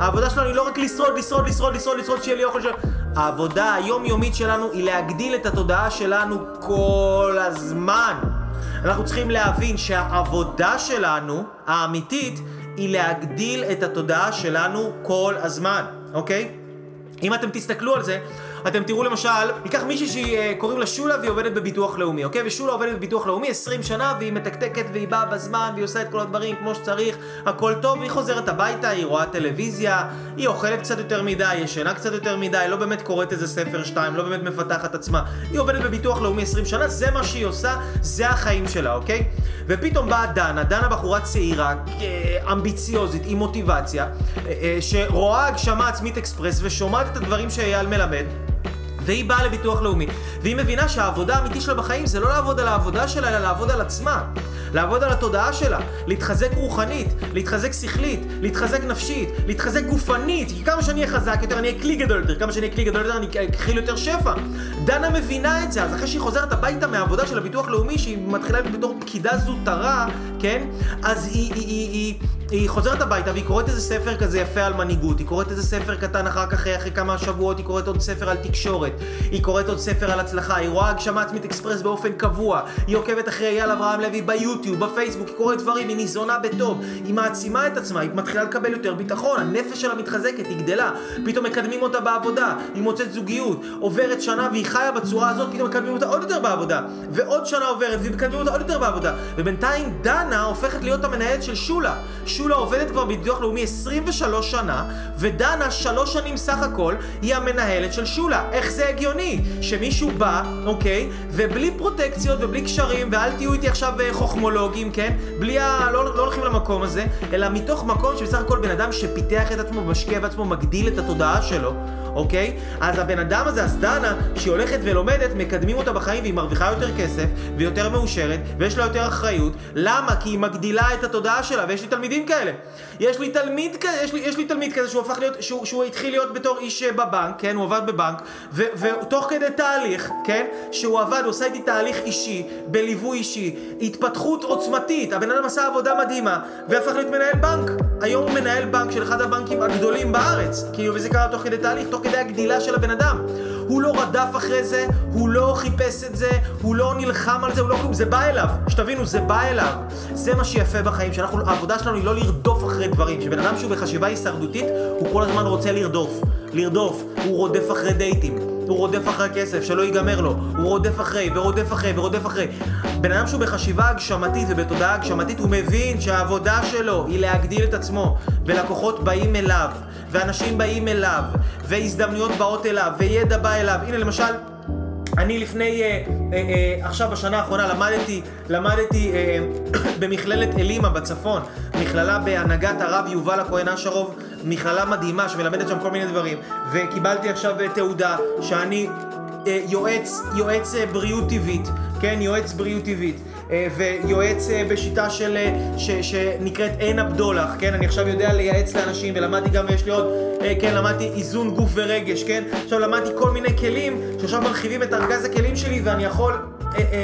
Speaker 1: העבודה שלנו היא לא רק לשרוד, לשרוד, לשרוד, לשרוד, לשרוד, שיהיה לי אוכל של... העבודה היומיומית שלנו היא להגדיל את התודעה שלנו כל הזמן. אנחנו צריכים להבין שהעבודה שלנו, האמיתית, היא להגדיל את התודעה שלנו כל הזמן, אוקיי? אם אתם תסתכלו על זה, אתם תראו למשל, ניקח מישהי שקוראים לה שולה והיא עובדת בביטוח לאומי, אוקיי? ושולה עובדת בביטוח לאומי 20 שנה והיא מתקתקת והיא באה בזמן והיא עושה את כל הדברים כמו שצריך, הכל טוב, והיא חוזרת הביתה, היא רואה טלוויזיה, היא אוכלת קצת יותר מדי, ישנה קצת יותר מדי, לא באמת קוראת איזה ספר שתיים, לא באמת מפתחת עצמה. היא עובדת בביטוח לאומי 20 שנה, זה מה שהיא עושה, זה החיים שלה, אוקיי? ופתאום באה דנה, דנה בחורה צעירה, אה, אמביציוזית, עם מוטיבציה, אה, אה, שרואה הגשמה עצמית אקספרס ושומעת את הדברים שאייל מלמד. והיא באה לביטוח לאומי, והיא מבינה שהעבודה האמיתית שלה בחיים זה לא לעבוד על העבודה שלה, אלא לעבוד על עצמה. לעבוד על התודעה שלה, להתחזק רוחנית, להתחזק שכלית, להתחזק נפשית, להתחזק גופנית, כי כמה שאני אהיה חזק יותר, אני אהיה כלי גדול יותר, כמה שאני אהיה כלי גדול יותר, אני אכיל יותר שפע. דנה מבינה את זה, אז אחרי שהיא חוזרת הביתה מהעבודה של הביטוח לאומי, שהיא מתחילה בתור פקידה זוטרה, כן? אז היא, היא, היא, היא, היא חוזרת הביתה והיא קוראת איזה ספר כזה יפה על מנהיגות, היא קוראת איזה ספר קטן אחר כך, אחרי כמה שבועות, היא קוראת עוד ספר על תקשורת, היא קוראת עוד ספר על הצלחה, היא רואה הגשמה עצמית אקספרס באופן קבוע, היא עוקבת אחרי אייל אברהם לוי ביוטיוב, בפייסבוק, היא קוראת דברים, היא ניזונה בטוב, היא מעצימה את עצמה, היא מתחילה לקבל יותר ביטחון, הנפש שלה מתחזקת, היא גדלה, פתאום מקדמים אותה בעבודה, היא מוצאת זוגיות, עוברת שנה והיא חיה בצורה הזאת, פתאום מקדמים אותה עוד יותר בעבודה, ועוד שנה עוברת והיא מקדמים אותה עוד יותר בעבודה, ובינתיים דנה הופכת להיות המנהלת של שולה. שולה עובדת כבר בביטוח לאומי 23 שנה, ודנה שלוש שנים סך הכל היא המנהלת של שולה. איך זה הגיוני? שמישהו בא, אוקיי, ובלי פרוטקציות ובלי קשרים, ואל תהיו איתי עכשיו אה, חוכמולוגים, כן? בלי ה... לא, לא הולכים למקום הזה, אלא מתוך מקום שבסך הכל בן אדם שפיתח את עצמו, משקיע בעצמו, מגדיל את התודעה שלו. אוקיי? אז הבן אדם הזה, אז דנה, שהיא הולכת ולומדת, מקדמים אותה בחיים והיא מרוויחה יותר כסף, ויותר מאושרת, ויש לה יותר אחריות. למה? כי היא מגדילה את התודעה שלה, ויש לי תלמידים כאלה. יש לי תלמיד כזה, יש לי, יש לי תלמיד כזה שהוא הפך להיות, שהוא, שהוא התחיל להיות בתור איש אה, בבנק, כן? הוא עבד בבנק, ו, ותוך כדי תהליך, כן? שהוא עבד, הוא עושה איתי תהליך אישי, בליווי אישי, התפתחות עוצמתית, הבן אדם עשה עבודה מדהימה, והפך להיות מנהל בנק. היום הוא מנהל בנק של אחד הבנקים הגדולים בארץ, כאילו, וזה קרה תוך כדי תהליך, תוך כדי הגדילה של הבן אדם. הוא לא רדף אחרי זה, הוא לא חיפש את זה, הוא לא נלחם על זה, הוא לא כלום, זה בא אליו. שתבינו, זה בא אליו. זה מה שיפה בחיים, שאנחנו, העבודה שלנו היא לא לרדוף אחרי דברים. שבן אדם שהוא בחשיבה הישרדותית, הוא כל הזמן רוצה לרדוף. לרדוף. הוא רודף אחרי דייטים. הוא רודף אחרי הכסף, שלא ייגמר לו. הוא רודף אחרי, ורודף אחרי, ורודף אחרי. בן אדם שהוא בחשיבה הגשמתית ובתודעה הגשמתית, הוא מבין שהעבודה שלו היא להגדיל את עצמו, ולקוחות באים אליו, ואנשים באים אליו, והזדמנויות באות אליו, וידע בא אליו. הנה למשל... אני לפני, אה, אה, אה, עכשיו בשנה האחרונה למדתי, למדתי אה, [coughs] במכללת אלימה בצפון, מכללה בהנהגת הרב יובל הכהן אשרוב, מכללה מדהימה שמלמדת שם כל מיני דברים, וקיבלתי עכשיו אה, תעודה שאני אה, יועץ, יועץ אה, בריאות טבעית, כן, יועץ בריאות טבעית. אה, ויועץ אה, בשיטה של, אה, ש, שנקראת עין הבדולח, כן? אני עכשיו יודע לייעץ לאנשים ולמדתי גם, ויש לי עוד, כן, למדתי איזון גוף ורגש, כן? עכשיו למדתי כל מיני כלים שעכשיו מרחיבים את ארגז הכלים שלי ואני יכול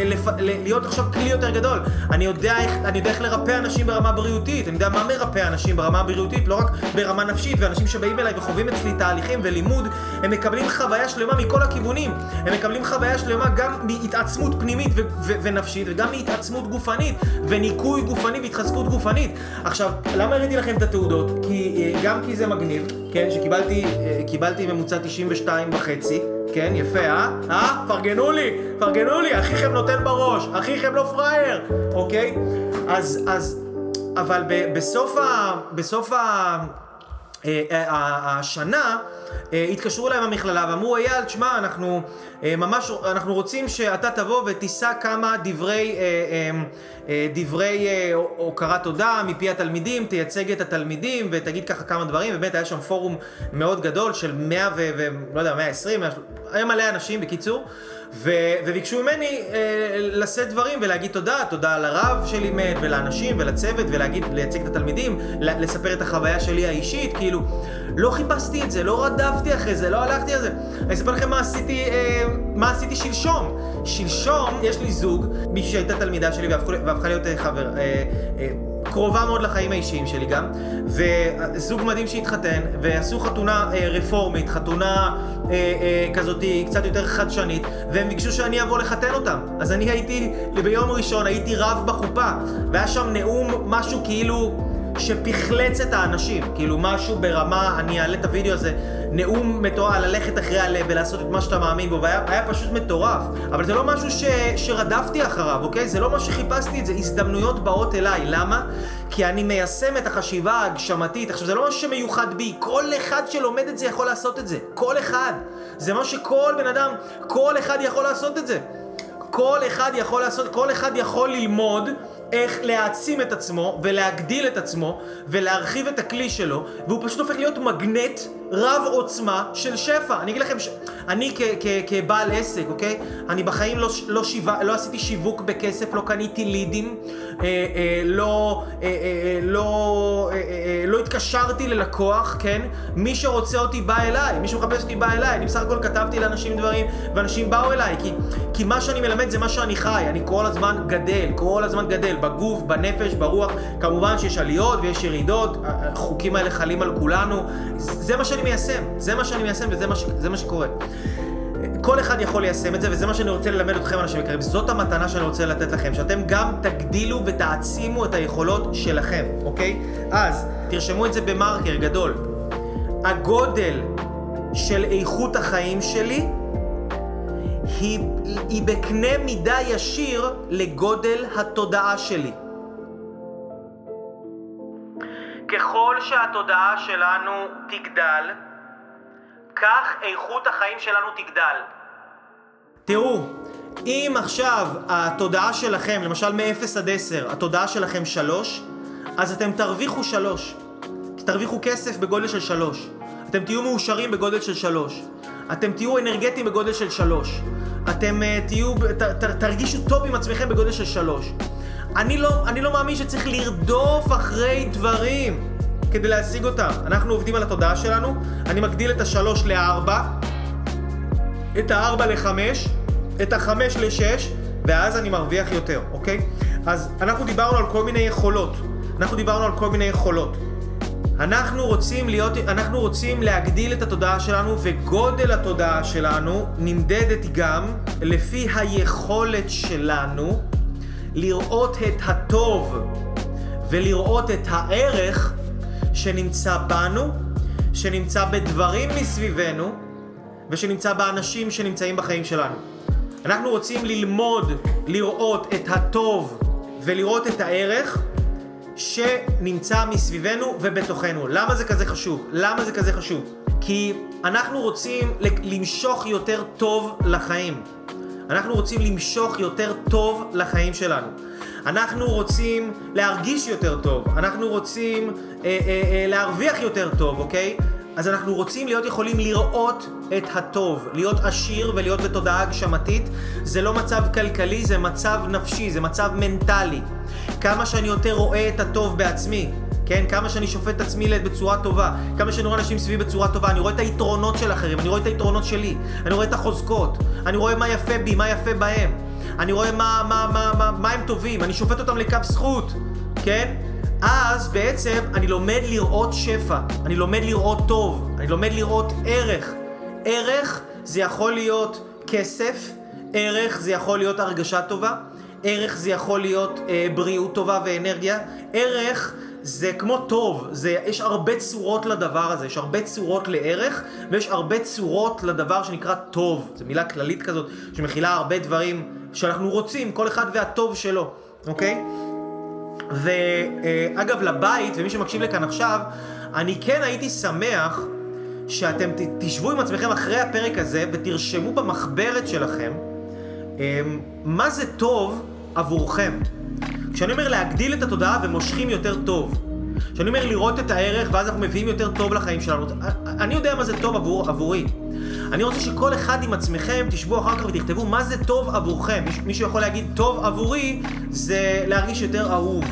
Speaker 1: לפ... להיות עכשיו כלי יותר גדול. אני יודע, איך, אני יודע איך לרפא אנשים ברמה בריאותית, אני יודע מה מרפא אנשים ברמה בריאותית, לא רק ברמה נפשית, ואנשים שבאים אליי וחווים אצלי תהליכים ולימוד, הם מקבלים חוויה שלמה מכל הכיוונים. הם מקבלים חוויה שלמה גם מהתעצמות פנימית ו- ו- ונפשית, וגם מהתעצמות גופנית, וניקוי גופני והתחזקות גופנית. עכשיו, למה הראיתי לכם את התעודות? כי, אה, גם כי זה מגניב, כן, שקיבלתי ממוצע 92 וחצי, כן, יפה, אה? אה? פרגנו לי, פרגנו לי, אחיכם נותן בראש, אחיכם לא פראייר, אוקיי? אז, אז, אבל ב, בסוף ה... בסוף ה... אה, אה, השנה אה, התקשרו אליי מהמכללה ואמרו אייל, תשמע, אנחנו ממש, אנחנו רוצים שאתה תבוא ותישא כמה דברי, דברי הוקרת תודה מפי התלמידים, תייצג את התלמידים ותגיד ככה כמה דברים, באמת היה שם פורום מאוד גדול של 100 ו... לא יודע, 120, היה מלא אנשים בקיצור. ו- וביקשו ממני אה, לשאת דברים ולהגיד תודה, תודה לרב שלימד ולאנשים ולצוות ולהגיד, לייצג את התלמידים, לספר את החוויה שלי האישית, כאילו, לא חיפשתי את זה, לא רדפתי אחרי זה, לא הלכתי על זה. אני אספר לכם מה עשיתי, אה, מה עשיתי שלשום. שלשום יש לי זוג, מישהי שהייתה תלמידה שלי והפכה להיות אה, חבר. אה, אה, קרובה מאוד לחיים האישיים שלי גם, וזוג מדהים שהתחתן, ועשו חתונה אה, רפורמית, חתונה אה, אה, כזאתי קצת יותר חדשנית, והם ביקשו שאני אבוא לחתן אותם. אז אני הייתי, ביום ראשון הייתי רב בחופה, והיה שם נאום, משהו כאילו... שפחלץ את האנשים, כאילו משהו ברמה, אני אעלה את הוידאו הזה, נאום מטורף, ללכת אחרי הלב ולעשות את מה שאתה מאמין בו, והיה פשוט מטורף. אבל זה לא משהו ש, שרדפתי אחריו, אוקיי? זה לא מה שחיפשתי את זה, הזדמנויות באות אליי. למה? כי אני מיישם את החשיבה ההגשמתית. עכשיו, זה לא משהו שמיוחד בי, כל אחד שלומד את זה יכול לעשות את זה. כל אחד. זה מה שכל בן אדם, כל אחד יכול לעשות את זה. כל אחד יכול לעשות, כל אחד יכול ללמוד איך להעצים את עצמו ולהגדיל את עצמו ולהרחיב את הכלי שלו והוא פשוט הופך להיות מגנט רב עוצמה של שפע. אני אגיד לכם, ש... אני כבעל עסק, אוקיי? אני בחיים לא, לא, שיו... לא עשיתי שיווק בכסף, לא קניתי לידים, אה, אה, לא, אה, אה, לא, אה, אה, לא התקשרתי ללקוח, כן? מי שרוצה אותי בא אליי, מי שמחפש אותי בא אליי. אני בסך הכל כתבתי לאנשים דברים ואנשים באו אליי כי, כי מה שאני מלמד זה מה שאני חי, אני כל הזמן גדל, כל הזמן גדל, בגוף, בנפש, ברוח. כמובן שיש עליות ויש ירידות, החוקים האלה חלים על כולנו. זה מה שאני מיישם, זה מה שאני מיישם וזה מה, ש... מה שקורה. כל אחד יכול ליישם את זה, וזה מה שאני רוצה ללמד אתכם, אנשים יקרים. זאת המתנה שאני רוצה לתת לכם, שאתם גם תגדילו ותעצימו את היכולות שלכם, אוקיי? אז, תרשמו את זה במרקר גדול. הגודל של איכות החיים שלי היא, היא בקנה מידה ישיר לגודל התודעה שלי. שהתודעה שלנו תגדל, כך איכות החיים שלנו תגדל. תראו, אם עכשיו התודעה שלכם, למשל מ-0 עד 10, התודעה שלכם 3, אז אתם תרוויחו 3. תרוויחו כסף בגודל של 3. אתם תהיו מאושרים בגודל של 3. אתם תהיו אנרגטיים בגודל של 3. אתם uh, תהיו, ת, ת, תרגישו טוב עם עצמכם בגודל של 3. אני לא, אני לא מאמין שצריך לרדוף אחרי דברים כדי להשיג אותם. אנחנו עובדים על התודעה שלנו, אני מגדיל את השלוש לארבע, את הארבע לחמש, את החמש לשש, ואז אני מרוויח יותר, אוקיי? אז אנחנו דיברנו על כל מיני יכולות. אנחנו דיברנו על כל מיני יכולות. אנחנו רוצים להיות, אנחנו רוצים להגדיל את התודעה שלנו, וגודל התודעה שלנו נמדדת גם לפי היכולת שלנו לראות את הטוב ולראות את הערך שנמצא בנו, שנמצא בדברים מסביבנו ושנמצא באנשים שנמצאים בחיים שלנו. אנחנו רוצים ללמוד לראות את הטוב ולראות את הערך שנמצא מסביבנו ובתוכנו. למה זה כזה חשוב? למה זה כזה חשוב? כי אנחנו רוצים למשוך יותר טוב לחיים. אנחנו רוצים למשוך יותר טוב לחיים שלנו. אנחנו רוצים להרגיש יותר טוב, אנחנו רוצים אה, אה, אה, להרוויח יותר טוב, אוקיי? אז אנחנו רוצים להיות יכולים לראות את הטוב, להיות עשיר ולהיות בתודעה הגשמתית. זה לא מצב כלכלי, זה מצב נפשי, זה מצב מנטלי. כמה שאני יותר רואה את הטוב בעצמי, כן? כמה שאני שופט את עצמי בצורה טובה, כמה שאני רואה אנשים סביבי בצורה טובה, אני רואה את היתרונות של אחרים, אני רואה את היתרונות שלי, אני רואה את החוזקות, אני רואה מה יפה בי, מה יפה בהם, אני רואה מה, מה, מה, מה, מה הם טובים, אני שופט אותם לכף זכות, כן? אז בעצם אני לומד לראות שפע, אני לומד לראות טוב, אני לומד לראות ערך. ערך זה יכול להיות כסף, ערך זה יכול להיות הרגשה טובה, ערך זה יכול להיות אה, בריאות טובה ואנרגיה, ערך זה כמו טוב, זה, יש הרבה צורות לדבר הזה, יש הרבה צורות לערך, ויש הרבה צורות לדבר שנקרא טוב. זו מילה כללית כזאת, שמכילה הרבה דברים שאנחנו רוצים, כל אחד והטוב שלו, אוקיי? ואגב, לבית, ומי שמקשיב לכאן עכשיו, אני כן הייתי שמח שאתם תשבו עם עצמכם אחרי הפרק הזה ותרשמו במחברת שלכם אמ, מה זה טוב עבורכם. כשאני אומר להגדיל את התודעה ומושכים יותר טוב, כשאני אומר לראות את הערך ואז אנחנו מביאים יותר טוב לחיים שלנו, אני יודע מה זה טוב עבור, עבורי. אני רוצה שכל אחד עם עצמכם תשבו אחר כך ותכתבו מה זה טוב עבורכם. מישהו יכול להגיד טוב עבורי זה להרגיש יותר אהוב.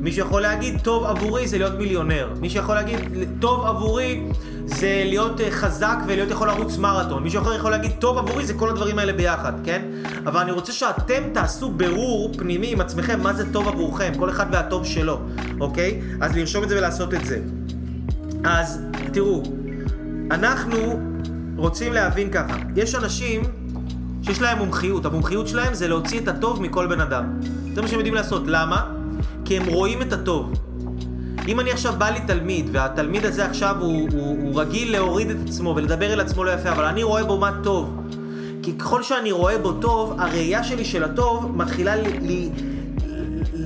Speaker 1: מישהו יכול להגיד טוב עבורי זה להיות מיליונר. מישהו יכול להגיד טוב עבורי זה להיות אה, חזק ולהיות יכול לרוץ מרתון. מישהו אחר יכול להגיד, טוב עבורי זה כל הדברים האלה ביחד, כן? אבל אני רוצה שאתם תעשו בירור פנימי עם עצמכם, מה זה טוב עבורכם, כל אחד והטוב שלו, אוקיי? אז לרשום את זה ולעשות את זה. אז תראו, אנחנו רוצים להבין ככה, יש אנשים שיש להם מומחיות, המומחיות שלהם זה להוציא את הטוב מכל בן אדם. זה מה שהם יודעים לעשות, למה? כי הם רואים את הטוב. אם אני עכשיו בא לי תלמיד, והתלמיד הזה עכשיו הוא, הוא, הוא רגיל להוריד את עצמו ולדבר אל עצמו לא יפה, אבל אני רואה בו מה טוב. כי ככל שאני רואה בו טוב, הראייה שלי של הטוב מתחילה לי, לי,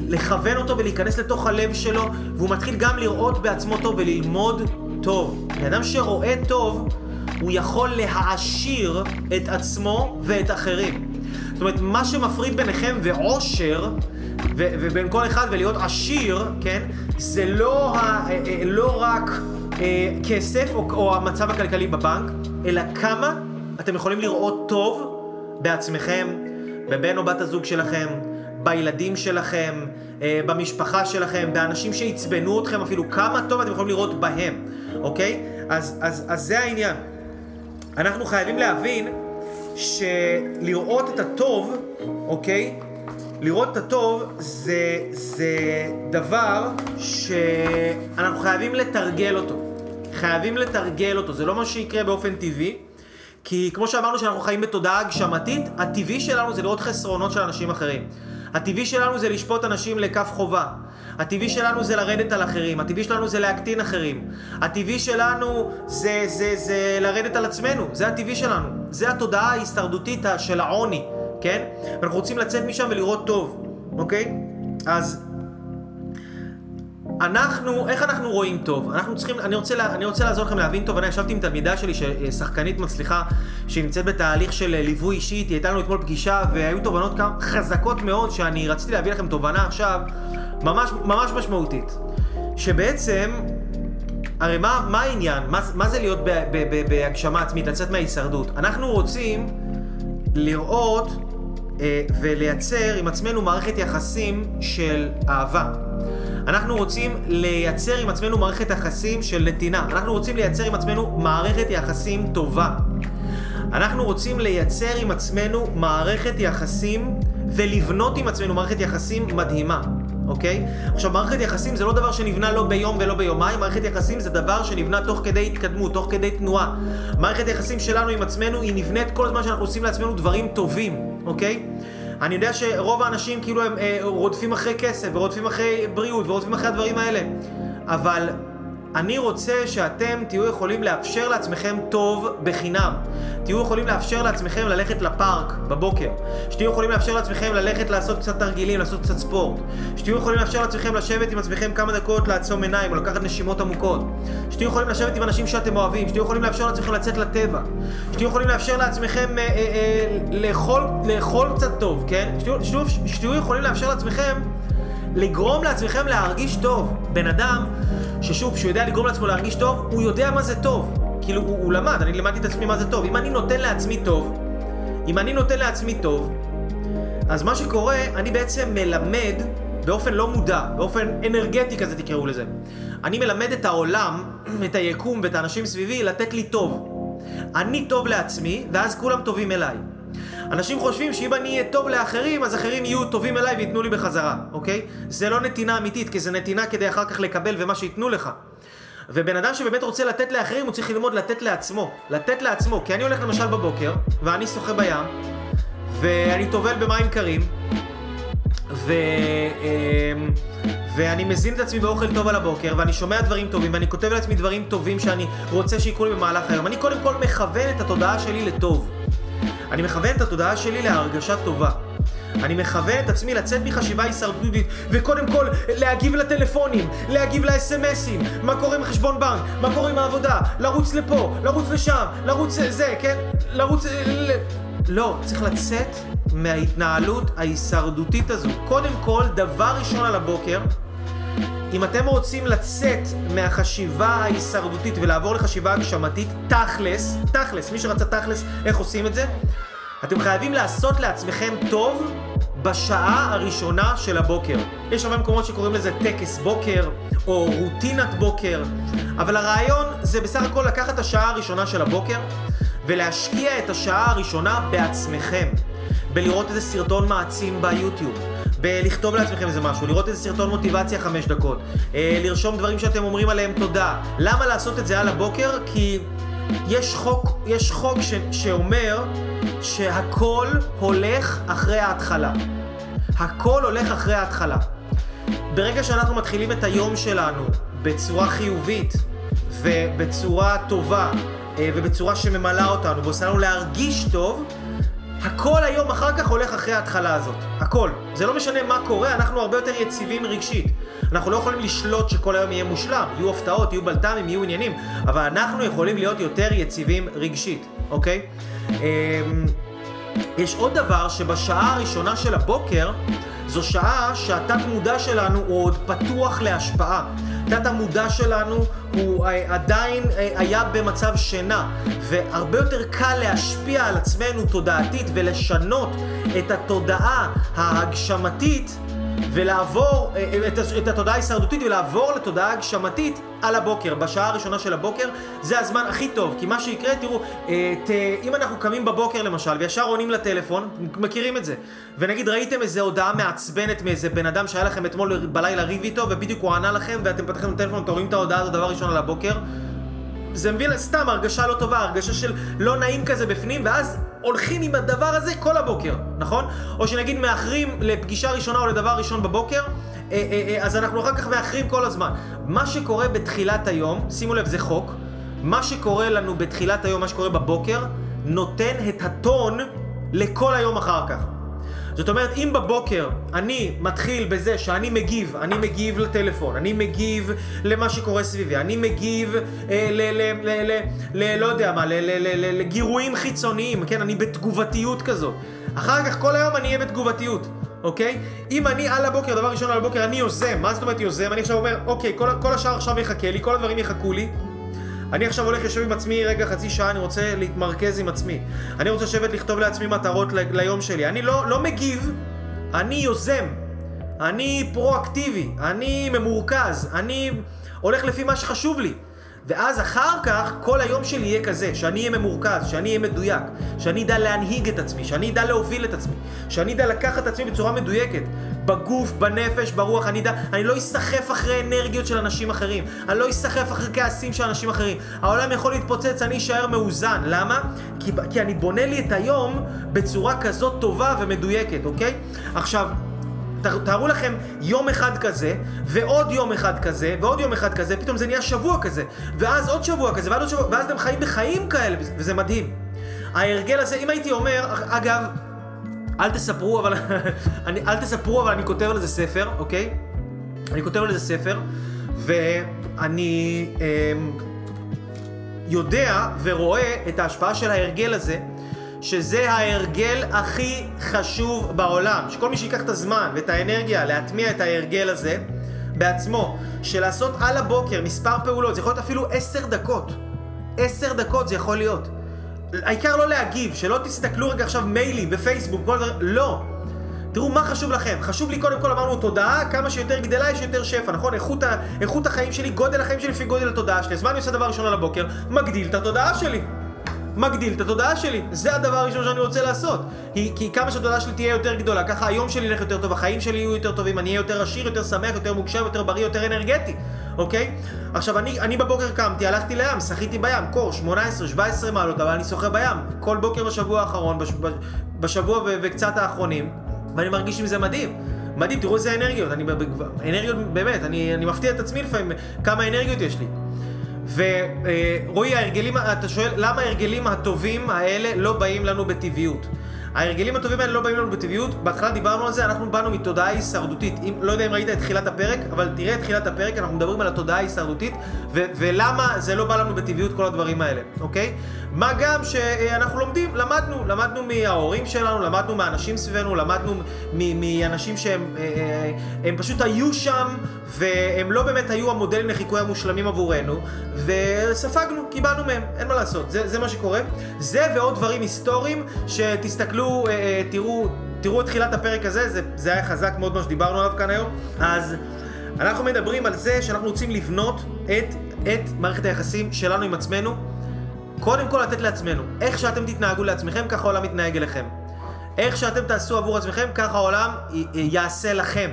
Speaker 1: לכוון אותו ולהיכנס לתוך הלב שלו, והוא מתחיל גם לראות בעצמו טוב וללמוד טוב. אדם שרואה טוב, הוא יכול להעשיר את עצמו ואת אחרים. זאת אומרת, מה שמפריד ביניכם ועושר, ובין כל אחד ולהיות עשיר, כן, זה לא, ה, אה, אה, לא רק אה, כסף או, או המצב הכלכלי בבנק, אלא כמה אתם יכולים לראות טוב בעצמכם, בבן או בת הזוג שלכם, בילדים שלכם, במשפחה שלכם, באנשים שעצבנו אתכם אפילו, כמה טוב אתם יכולים לראות בהם, אוקיי? אז, אז, אז זה העניין. אנחנו חייבים להבין שלראות את הטוב, אוקיי? לראות את הטוב זה, זה דבר שאנחנו חייבים לתרגל אותו. חייבים לתרגל אותו, זה לא מה שיקרה באופן טבעי. כי כמו שאמרנו שאנחנו חיים בתודעה הגשמתית, הטבעי שלנו זה לראות חסרונות של אנשים אחרים. הטבעי שלנו זה לשפוט אנשים לכף חובה. הטבעי שלנו זה לרדת על אחרים. הטבעי שלנו זה להקטין אחרים. הטבעי שלנו זה, זה, זה לרדת על עצמנו. זה הטבעי שלנו. זה התודעה ההישרדותית של העוני. כן? ואנחנו רוצים לצאת משם ולראות טוב, אוקיי? אז אנחנו, איך אנחנו רואים טוב? אנחנו צריכים, אני רוצה, אני רוצה לעזור לכם להבין טוב, אני ישבתי עם תלמידה שלי, שחקנית מצליחה, שנמצאת בתהליך של ליווי אישית, היא הייתה לנו אתמול פגישה, והיו תובנות כמה חזקות מאוד, שאני רציתי להביא לכם תובנה עכשיו, ממש, ממש משמעותית. שבעצם, הרי מה, מה העניין? מה, מה זה להיות בהגשמה עצמית, לצאת מההישרדות? אנחנו רוצים לראות ולייצר עם עצמנו מערכת יחסים של אהבה. אנחנו רוצים לייצר עם עצמנו מערכת יחסים של נתינה. אנחנו רוצים לייצר עם עצמנו מערכת יחסים טובה. אנחנו רוצים לייצר עם עצמנו מערכת יחסים ולבנות עם עצמנו מערכת יחסים מדהימה. אוקיי? עכשיו, מערכת יחסים זה לא דבר שנבנה לא ביום ולא ביומיים, מערכת יחסים זה דבר שנבנה תוך כדי התקדמות, תוך כדי תנועה. מערכת יחסים שלנו עם עצמנו היא נבנית כל הזמן שאנחנו עושים לעצמנו דברים טובים, אוקיי? אני יודע שרוב האנשים כאילו הם אה, רודפים אחרי כסף, ורודפים אחרי בריאות, ורודפים אחרי הדברים האלה. אבל אני רוצה שאתם תהיו יכולים לאפשר לעצמכם טוב בחינם. תהיו יכולים לאפשר לעצמכם ללכת לפארק בבוקר. שתהיו יכולים לאפשר לעצמכם ללכת לעשות קצת תרגילים, לעשות קצת ספורט. שתהיו יכולים לאפשר לעצמכם לשבת עם עצמכם כמה דקות לעצום עיניים או לקחת נשימות עמוקות. שתהיו יכולים לשבת עם אנשים שאתם אוהבים. שתהיו יכולים לאפשר לעצמכם לצאת לטבע. שתהיו יכולים לאפשר לעצמכם אה, אה, אה, לאכול, לאכול קצת טוב, כן? שתהיו, שתהיו, שתהיו יכולים לאפשר לעצמכם לגרום לעצמכם להרגיש טוב. בן אדם ששוב, כשהוא יודע לגרום לעצמו להרגיש טוב, הוא יודע מה זה טוב. כאילו, הוא, הוא למד, אני לימדתי את עצמי מה זה טוב. אם אני נותן לעצמי טוב, אם אני נותן לעצמי טוב, אז מה שקורה, אני בעצם מלמד באופן לא מודע, באופן אנרגטי כזה תקראו לזה. אני מלמד את העולם, [clears throat] את היקום ואת האנשים סביבי לתת לי טוב. אני טוב לעצמי, ואז כולם טובים אליי. אנשים חושבים שאם אני אהיה טוב לאחרים, אז אחרים יהיו טובים אליי וייתנו לי בחזרה, אוקיי? זה לא נתינה אמיתית, כי זה נתינה כדי אחר כך לקבל ומה שייתנו לך. ובן אדם שבאמת רוצה לתת לאחרים, הוא צריך ללמוד לתת לעצמו. לתת לעצמו. כי אני הולך למשל בבוקר, ואני שוחה בים, ואני טובל במים קרים, ו... אמ, ואני מזין את עצמי באוכל טוב על הבוקר, ואני שומע דברים טובים, ואני כותב לעצמי דברים טובים שאני רוצה שיקרו לי במהלך היום. אני קודם כל מכוון את התודעה שלי לטוב. אני מכוון את התודעה שלי להרגשה טובה. אני מכוון את עצמי לצאת מחשיבה הישרדותית, וקודם כל להגיב לטלפונים, להגיב לאס.אם.אסים, מה קורה עם חשבון בנק, מה קורה עם העבודה, לרוץ לפה, לרוץ לשם, לרוץ זה, כן? לרוץ... ל... לא, צריך לצאת מההתנהלות ההישרדותית הזו. קודם כל, דבר ראשון על הבוקר, אם אתם רוצים לצאת מהחשיבה ההישרדותית ולעבור לחשיבה הגשמתית, תכלס, תכלס, מי שרצה תכלס, איך עושים את זה? אתם חייבים לעשות לעצמכם טוב בשעה הראשונה של הבוקר. יש הרבה מקומות שקוראים לזה טקס בוקר, או רוטינת בוקר, אבל הרעיון זה בסך הכל לקחת את השעה הראשונה של הבוקר, ולהשקיע את השעה הראשונה בעצמכם. בלראות איזה סרטון מעצים ביוטיוב, בלכתוב לעצמכם איזה משהו, לראות איזה סרטון מוטיבציה חמש דקות, אה, לרשום דברים שאתם אומרים עליהם תודה. למה לעשות את זה על הבוקר? כי יש חוק, יש חוק ש, שאומר שהכל הולך אחרי ההתחלה. הכל הולך אחרי ההתחלה. ברגע שאנחנו מתחילים את היום שלנו בצורה חיובית ובצורה טובה אה, ובצורה שממלאה אותנו ועושה לנו להרגיש טוב, הכל היום אחר כך הולך אחרי ההתחלה הזאת. הכל. זה לא משנה מה קורה, אנחנו הרבה יותר יציבים רגשית. אנחנו לא יכולים לשלוט שכל היום יהיה מושלם. יהיו הפתעות, יהיו בלת"מים, יהיו עניינים, אבל אנחנו יכולים להיות יותר יציבים רגשית, אוקיי? אמ, יש עוד דבר שבשעה הראשונה של הבוקר, זו שעה שהתת מודע שלנו הוא עוד פתוח להשפעה. התת המודע שלנו הוא אה, עדיין אה, היה במצב שינה, והרבה יותר קל להשפיע על עצמנו תודעתית ולשנות את התודעה ההגשמתית ולעבור אה, את, את התודעה ההישרדותית ולעבור לתודעה הגשמתית על הבוקר, בשעה הראשונה של הבוקר, זה הזמן הכי טוב, כי מה שיקרה, תראו, את, אם אנחנו קמים בבוקר למשל, וישר עונים לטלפון, מכירים את זה, ונגיד ראיתם איזה הודעה מעצבנת מאיזה בן אדם שהיה לכם אתמול בלילה ריב איתו, ובדיוק הוא ענה לכם, ואתם פתחתם טלפון, אתם רואים את ההודעה הזאת דבר ראשון על הבוקר, זה מביא סתם הרגשה לא טובה, הרגשה של לא נעים כזה בפנים, ואז הולכים עם הדבר הזה כל הבוקר, נכון? או שנגיד מאחרים לפגישה ראשונה או לדבר ראשון בבוקר, אה, אה, אה, אז אנחנו אחר כך מאחרים כל הזמן. מה שקורה בתחילת היום, שימו לב, זה חוק, מה שקורה לנו בתחילת היום, מה שקורה בבוקר, נותן את הטון לכל היום אחר כך. זאת אומרת, אם בבוקר אני מתחיל בזה שאני מגיב, אני מגיב לטלפון, אני מגיב למה שקורה סביבי, אני מגיב אה, ל... ל... ל... ל... ל... לא יודע מה. לגירויים חיצוניים, כן? אני בתגובתיות כזאת. אחר כך כל היום אני אהיה בתגובתיות. אוקיי? אם אני על הבוקר, דבר ראשון על הבוקר, אני יוזם, מה זאת אומרת יוזם? אני עכשיו אומר, אוקיי, כל השאר עכשיו יחכה לי, כל הדברים יחכו לי, אני עכשיו הולך יושב עם עצמי רגע חצי שעה, אני רוצה להתמרכז עם עצמי. אני רוצה לשבת לכתוב לעצמי מטרות ל- ליום שלי. אני לא, לא מגיב, אני יוזם. אני פרואקטיבי, אני ממורכז, אני הולך לפי מה שחשוב לי. ואז אחר כך כל היום שלי יהיה כזה, שאני אהיה ממורכז, שאני אהיה מדויק, שאני אדע להנהיג את עצמי, שאני אדע להוביל את עצמי, שאני אדע לקחת את עצמי בצורה מדויקת, בגוף, בנפש, ברוח, אני אדע, אני לא אסחף אחרי אנרגיות של אנשים אחרים, אני לא אסחף אחרי כעסים של אנשים אחרים, העולם יכול להתפוצץ, אני אשאר מאוזן, למה? כי, כי אני בונה לי את היום בצורה כזאת טובה ומדויקת, אוקיי? עכשיו, תארו לכם יום אחד כזה, ועוד יום אחד כזה, ועוד יום אחד כזה, פתאום זה נהיה שבוע כזה, ואז עוד שבוע כזה, ועוד שבוע, ואז אתם חיים בחיים כאלה, וזה מדהים. ההרגל הזה, אם הייתי אומר, אגב, אל תספרו, אבל, [laughs] אני, אל תספרו, אבל אני כותב על זה ספר, אוקיי? אני כותב על זה ספר, ואני אה, יודע ורואה את ההשפעה של ההרגל הזה שזה ההרגל הכי חשוב בעולם. שכל מי שיקח את הזמן ואת האנרגיה להטמיע את ההרגל הזה בעצמו, של לעשות על הבוקר מספר פעולות, זה יכול להיות אפילו עשר דקות. עשר דקות זה יכול להיות. העיקר לא להגיב, שלא תסתכלו רגע עכשיו מיילים ופייסבוק, כל דבר, לא. תראו מה חשוב לכם. חשוב לי קודם כל אמרנו תודעה, כמה שיותר גדלה יש יותר שפע, נכון? איכות, ה, איכות החיים שלי, גודל החיים שלי לפי גודל התודעה שלי. אז מה אני עושה דבר ראשון על הבוקר? מגדיל את התודעה שלי. מגדיל את התודעה שלי. זה הדבר הראשון שאני רוצה לעשות. כי, כי כמה שהתודעה שלי תהיה יותר גדולה, ככה היום שלי ילך יותר טוב, החיים שלי יהיו יותר טובים, אני אהיה יותר עשיר, יותר שמח, יותר מוגשם, יותר בריא, יותר אנרגטי, אוקיי? עכשיו, אני, אני בבוקר קמתי, הלכתי לים, שחיתי בים, קור, 18-17 מעלות, אבל אני שוחה בים. כל בוקר בשבוע האחרון, בש, בשבוע ו, וקצת האחרונים, ואני מרגיש עם זה מדהים. מדהים, תראו איזה אנרגיות, אני, אנרגיות באמת, אני, אני מפתיע את עצמי לפעמים כמה אנרגיות יש לי. ורועי, ההרגלים, אתה שואל, למה ההרגלים הטובים האלה לא באים לנו בטבעיות? ההרגלים הטובים האלה לא באים לנו בטבעיות, בהתחלה דיברנו על זה, אנחנו באנו מתודעה הישרדותית. אם, לא יודע אם ראית את תחילת הפרק, אבל תראה את תחילת הפרק, אנחנו מדברים על התודעה ההישרדותית, ו- ולמה זה לא בא לנו בטבעיות כל הדברים האלה, אוקיי? מה גם שאנחנו לומדים, למדנו, למדנו מההורים שלנו, למדנו מאנשים סביבנו, למדנו מאנשים שהם אה, אה, הם פשוט היו שם, והם לא באמת היו המודלים לחיקוי המושלמים עבורנו, וספגנו, קיבלנו מהם, אין מה לעשות, זה, זה מה שקורה. זה ועוד דברים היסטוריים, שתסתכלו, אה, תראו, תראו את תחילת הפרק הזה, זה, זה היה חזק מאוד מה שדיברנו עליו כאן היום. אז אנחנו מדברים על זה שאנחנו רוצים לבנות את, את מערכת היחסים שלנו עם עצמנו. קודם כל לתת לעצמנו. איך שאתם תתנהגו לעצמכם, ככה העולם יתנהג אליכם. איך שאתם תעשו עבור עצמכם, ככה העולם י- יעשה לכם,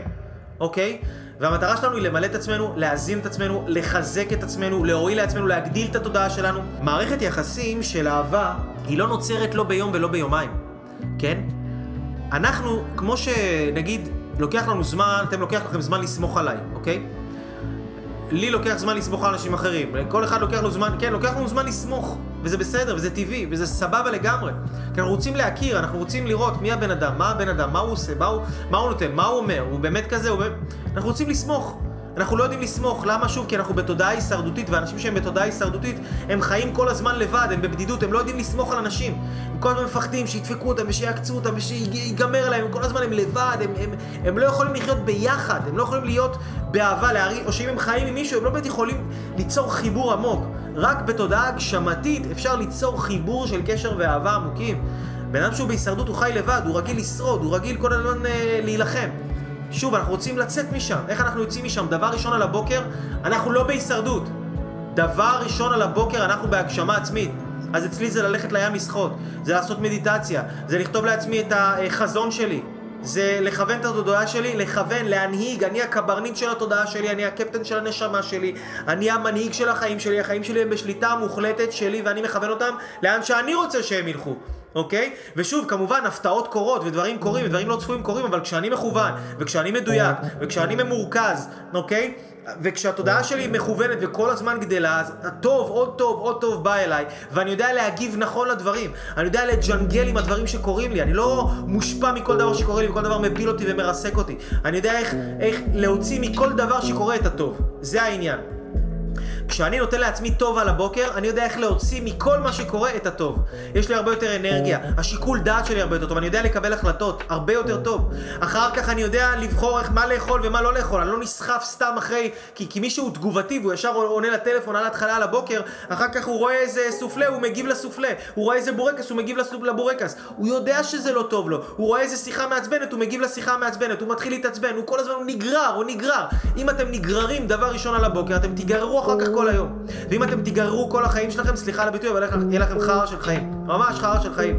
Speaker 1: אוקיי? והמטרה שלנו היא למלא את עצמנו, להזין את עצמנו, לחזק את עצמנו, להועיל לעצמנו, להגדיל את התודעה שלנו. מערכת יחסים של אהבה היא לא נוצרת לא ביום ולא ביומיים, כן? אנחנו, כמו שנגיד, לוקח לנו זמן, אתם לוקח לכם זמן לסמוך עליי, אוקיי? לי לוקח זמן לסמוך על אנשים אחרים. כל אחד לוקח לו זמן, כן, לוקח לנו זמן לסמוך. וזה בסדר, וזה טבעי, וזה סבבה לגמרי. כי אנחנו רוצים להכיר, אנחנו רוצים לראות מי הבן אדם, מה הבן אדם, מה הוא עושה, מה הוא, מה הוא נותן, מה הוא אומר, הוא באמת כזה, הוא באמת... אנחנו רוצים לסמוך. אנחנו לא יודעים לסמוך, למה שוב? כי אנחנו בתודעה הישרדותית, ואנשים שהם בתודעה הישרדותית, הם חיים כל הזמן לבד, הם בבדידות, הם לא יודעים לסמוך על אנשים. הם כל הזמן מפחדים שידפקו אותם ושיעקצו אותם ושיגמר עליהם, הם כל הזמן הם לבד, הם, הם, הם לא יכולים לחיות ביחד, הם לא יכולים להיות באהבה, להרים, או שאם הם חיים עם מישהו, הם לא באמת יכולים ליצור חיבור עמוק. רק בתודעה הגשמתית אפשר ליצור חיבור של קשר ואהבה עמוקים. בן אדם שהוא בהישרדות הוא חי לבד, הוא רגיל לשרוד, הוא רגיל כל הזמן אה, להילחם. שוב, אנחנו רוצים לצאת משם. איך אנחנו יוצאים משם? דבר ראשון על הבוקר, אנחנו לא בהישרדות. דבר ראשון על הבוקר, אנחנו בהגשמה עצמית. אז אצלי זה ללכת לים לשחות, זה לעשות מדיטציה, זה לכתוב לעצמי את החזון שלי, זה לכוון את התודעה שלי, לכוון, להנהיג, אני הקברניט של התודעה שלי, אני הקפטן של הנשמה שלי, אני המנהיג של החיים שלי, החיים שלי הם בשליטה מוחלטת שלי ואני מכוון אותם לאן שאני רוצה שהם ילכו. אוקיי? ושוב, כמובן, הפתעות קורות ודברים קורים ודברים לא צפויים קורים, אבל כשאני מכוון, וכשאני מדויק, וכשאני ממורכז, אוקיי? וכשהתודעה שלי מכוונת וכל הזמן גדלה, אז הטוב, עוד טוב, עוד טוב בא אליי, ואני יודע להגיב נכון לדברים. אני יודע לג'נגל עם הדברים שקורים לי, אני לא מושפע מכל דבר שקורה לי, וכל דבר מפיל אותי ומרסק אותי. אני יודע איך, איך להוציא מכל דבר שקורה את הטוב. זה העניין. כשאני נותן לעצמי טוב על הבוקר, אני יודע איך להוציא מכל מה שקורה את הטוב. יש לי הרבה יותר אנרגיה, השיקול דעת שלי הרבה יותר טוב, אני יודע לקבל החלטות הרבה יותר טוב. אחר כך אני יודע לבחור איך, מה לאכול ומה לא לאכול, אני לא נסחף סתם אחרי, כי, כי מישהו תגובתי והוא ישר עונה לטלפון על ההתחלה על הבוקר, אחר כך הוא רואה איזה סופלה, הוא מגיב לסופלה, הוא רואה איזה בורקס, הוא מגיב לבורקס, הוא יודע שזה לא טוב לו, הוא רואה איזה שיחה מעצבנת, הוא מגיב לשיחה המעצבנת, הוא מתחיל להתעצבן, הוא כל הזמן הוא נגרר, הוא נגרר. אם אתם נגררים דבר ראשון על הבוקר, אתם תיגררו אחר כך כל היום. ואם אתם תיגררו כל החיים שלכם, סליחה על הביטוי, אבל יהיה לכם חרא של חיים. ממש חרא של חיים.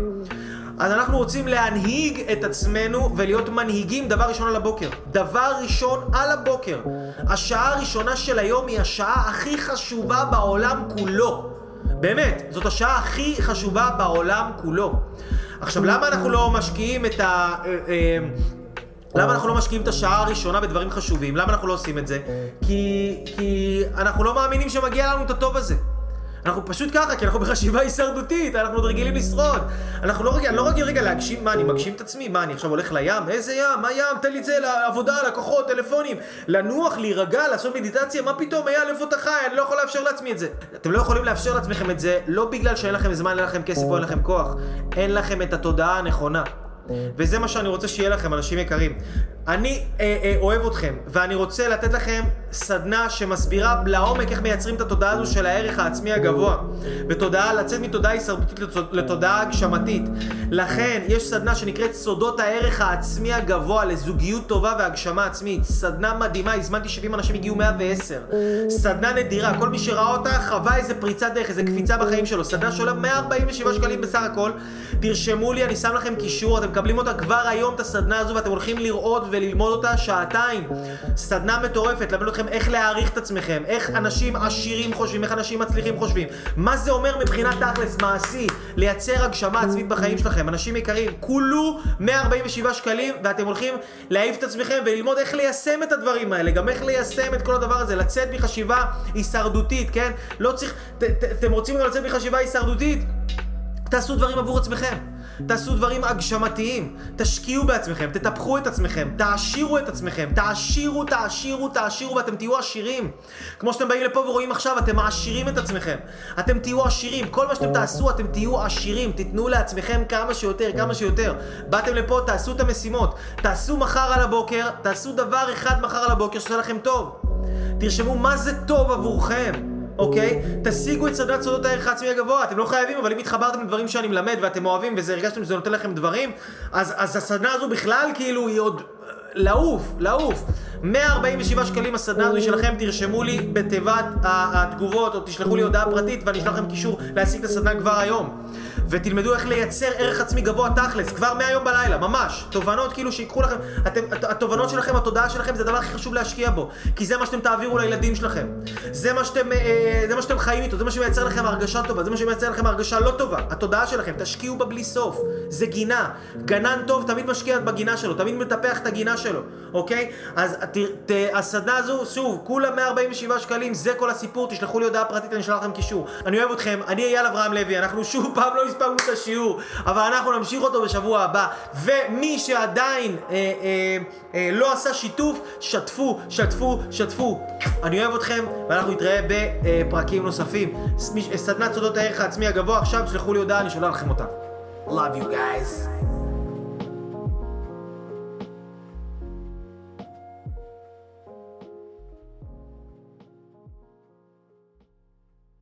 Speaker 1: אז אנחנו רוצים להנהיג את עצמנו ולהיות מנהיגים דבר ראשון על הבוקר. דבר ראשון על הבוקר. השעה הראשונה של היום היא השעה הכי חשובה בעולם כולו. באמת, זאת השעה הכי חשובה בעולם כולו. עכשיו, למה אנחנו לא משקיעים את ה... למה אנחנו לא משקיעים את השעה הראשונה בדברים חשובים? למה אנחנו לא עושים את זה? כי, כי אנחנו לא מאמינים שמגיע לנו את הטוב הזה. אנחנו פשוט ככה, כי אנחנו בחשיבה הישרדותית, אנחנו עוד רגילים לשרוד. אנחנו לא רגיל, אני לא רגיל רגע להגשים, מה, אני מגשים את עצמי? מה, אני עכשיו הולך לים? איזה ים? מה ים? תן לי את זה לעבודה, לקוחות, טלפונים. לנוח, להירגע, לעשות מדיטציה, מה פתאום? אייל, איפה אתה חי? אני לא יכול לאפשר לעצמי את זה. אתם לא יכולים לאפשר לעצמכם את זה, לא בגלל שאין לכם זמן, אין לכם כסף או אין לכם כוח. אין לכם את התודעה הנכונה. וזה מה שאני רוצה שיהיה לכם, אנשים יקרים. אני אה, אה, אוהב אתכם, ואני רוצה לתת לכם סדנה שמסבירה לעומק איך מייצרים את התודעה הזו של הערך העצמי הגבוה. בתודעה, לצאת מתודעה הישרדותית לתודעה הגשמתית. לכן, יש סדנה שנקראת סודות הערך העצמי הגבוה לזוגיות טובה והגשמה עצמית. סדנה מדהימה, הזמנתי 70 אנשים, הגיעו 110. סדנה נדירה, כל מי שראה אותה חווה איזה פריצת דרך, איזה קפיצה בחיים שלו. סדנה שעולה 147 שקלים בסך הכל. תרשמו לי, אני שם לכם קישור, אתם מקבלים אותה כבר היום, את הסדנה הזו, ואתם הולכים לראות וללמוד אותה שעתיים. סדנה מטורפת, ללמד אתכם איך להעריך את עצמכם, איך אנשים עשירים חושבים, איך אנשים מצליחים חושבים. מה זה אומר מבחינת תכלס מעשי, לייצר הגשמה עצמית בחיים שלכם. אנשים יקרים, כולו 147 שקלים, ואתם הולכים להעיף את עצמכם וללמוד איך ליישם את הדברים האלה, גם איך ליישם את כל הדבר הזה, לצאת מחשיבה הישרדותית, כן? לא צריך, ת, ת, אתם רוצים גם לצאת מחשיבה הישרדותית? תעשו דברים עבור עצמכם. תעשו דברים הגשמתיים, תשקיעו בעצמכם, תטפחו את עצמכם, תעשירו את עצמכם, תעשירו, תעשירו, תעשירו ואתם תהיו עשירים. כמו שאתם באים לפה ורואים עכשיו, אתם מעשירים את עצמכם. אתם תהיו עשירים, כל מה שאתם תעשו אתם תהיו עשירים, תיתנו לעצמכם כמה שיותר, כמה שיותר. באתם לפה, תעשו את המשימות, תעשו מחר על הבוקר, תעשו דבר אחד מחר על הבוקר שעושה לכם טוב. תרשמו מה זה טוב עבורכם. אוקיי? תשיגו את סדנת סודות הערך העצמי הגבוה, אתם לא חייבים, אבל אם התחברתם לדברים שאני מלמד ואתם אוהבים וזה הרגשתם שזה נותן לכם דברים, אז, אז הסדנה הזו בכלל כאילו היא עוד אה, לעוף, לעוף. 147 שקלים הסדנה הזו שלכם, תרשמו לי בתיבת התגובות או תשלחו לי הודעה פרטית ואני אשלח לכם קישור להשיג את הסדנה כבר היום. ותלמדו איך לייצר ערך עצמי גבוה תכלס, כבר מהיום בלילה, ממש. תובנות כאילו שיקחו לכם, אתם, התובנות שלכם, התודעה שלכם זה הדבר הכי חשוב להשקיע בו. כי זה מה שאתם תעבירו לילדים שלכם. זה מה שאתם, אה, זה מה שאתם חיים איתו, זה מה שמייצר לכם הרגשה טובה, זה מה שמייצר לכם הרגשה לא טובה. התודעה שלכם, תשקיעו בה בלי סוף. זה גינה. גנן טוב תמיד משקיע בגינה שלו, תמיד מטפח את הגינה שלו, אוקיי? אז ת, ת, הסדנה הזו, שוב, כולה 147 שקלים, זה כל הסיפור, תשלחו לי הודעה פרטית, אני אשלח לכם קישור. אני אוהב אתכם, אני אייל אברהם לוי, אנחנו שוב פעם לא הספקנו את השיעור, אבל אנחנו נמשיך אותו בשבוע הבא. ומי שעדיין אה, אה, אה, לא עשה שיתוף, שתפו, שתפו, שתפו. אני אוהב אתכם, ואנחנו נתראה בפרקים נוספים. סדנת סודות הערך העצמי הגבוה, עכשיו תשלחו לי הודעה, אני שולח לכם אותה. Love you guys.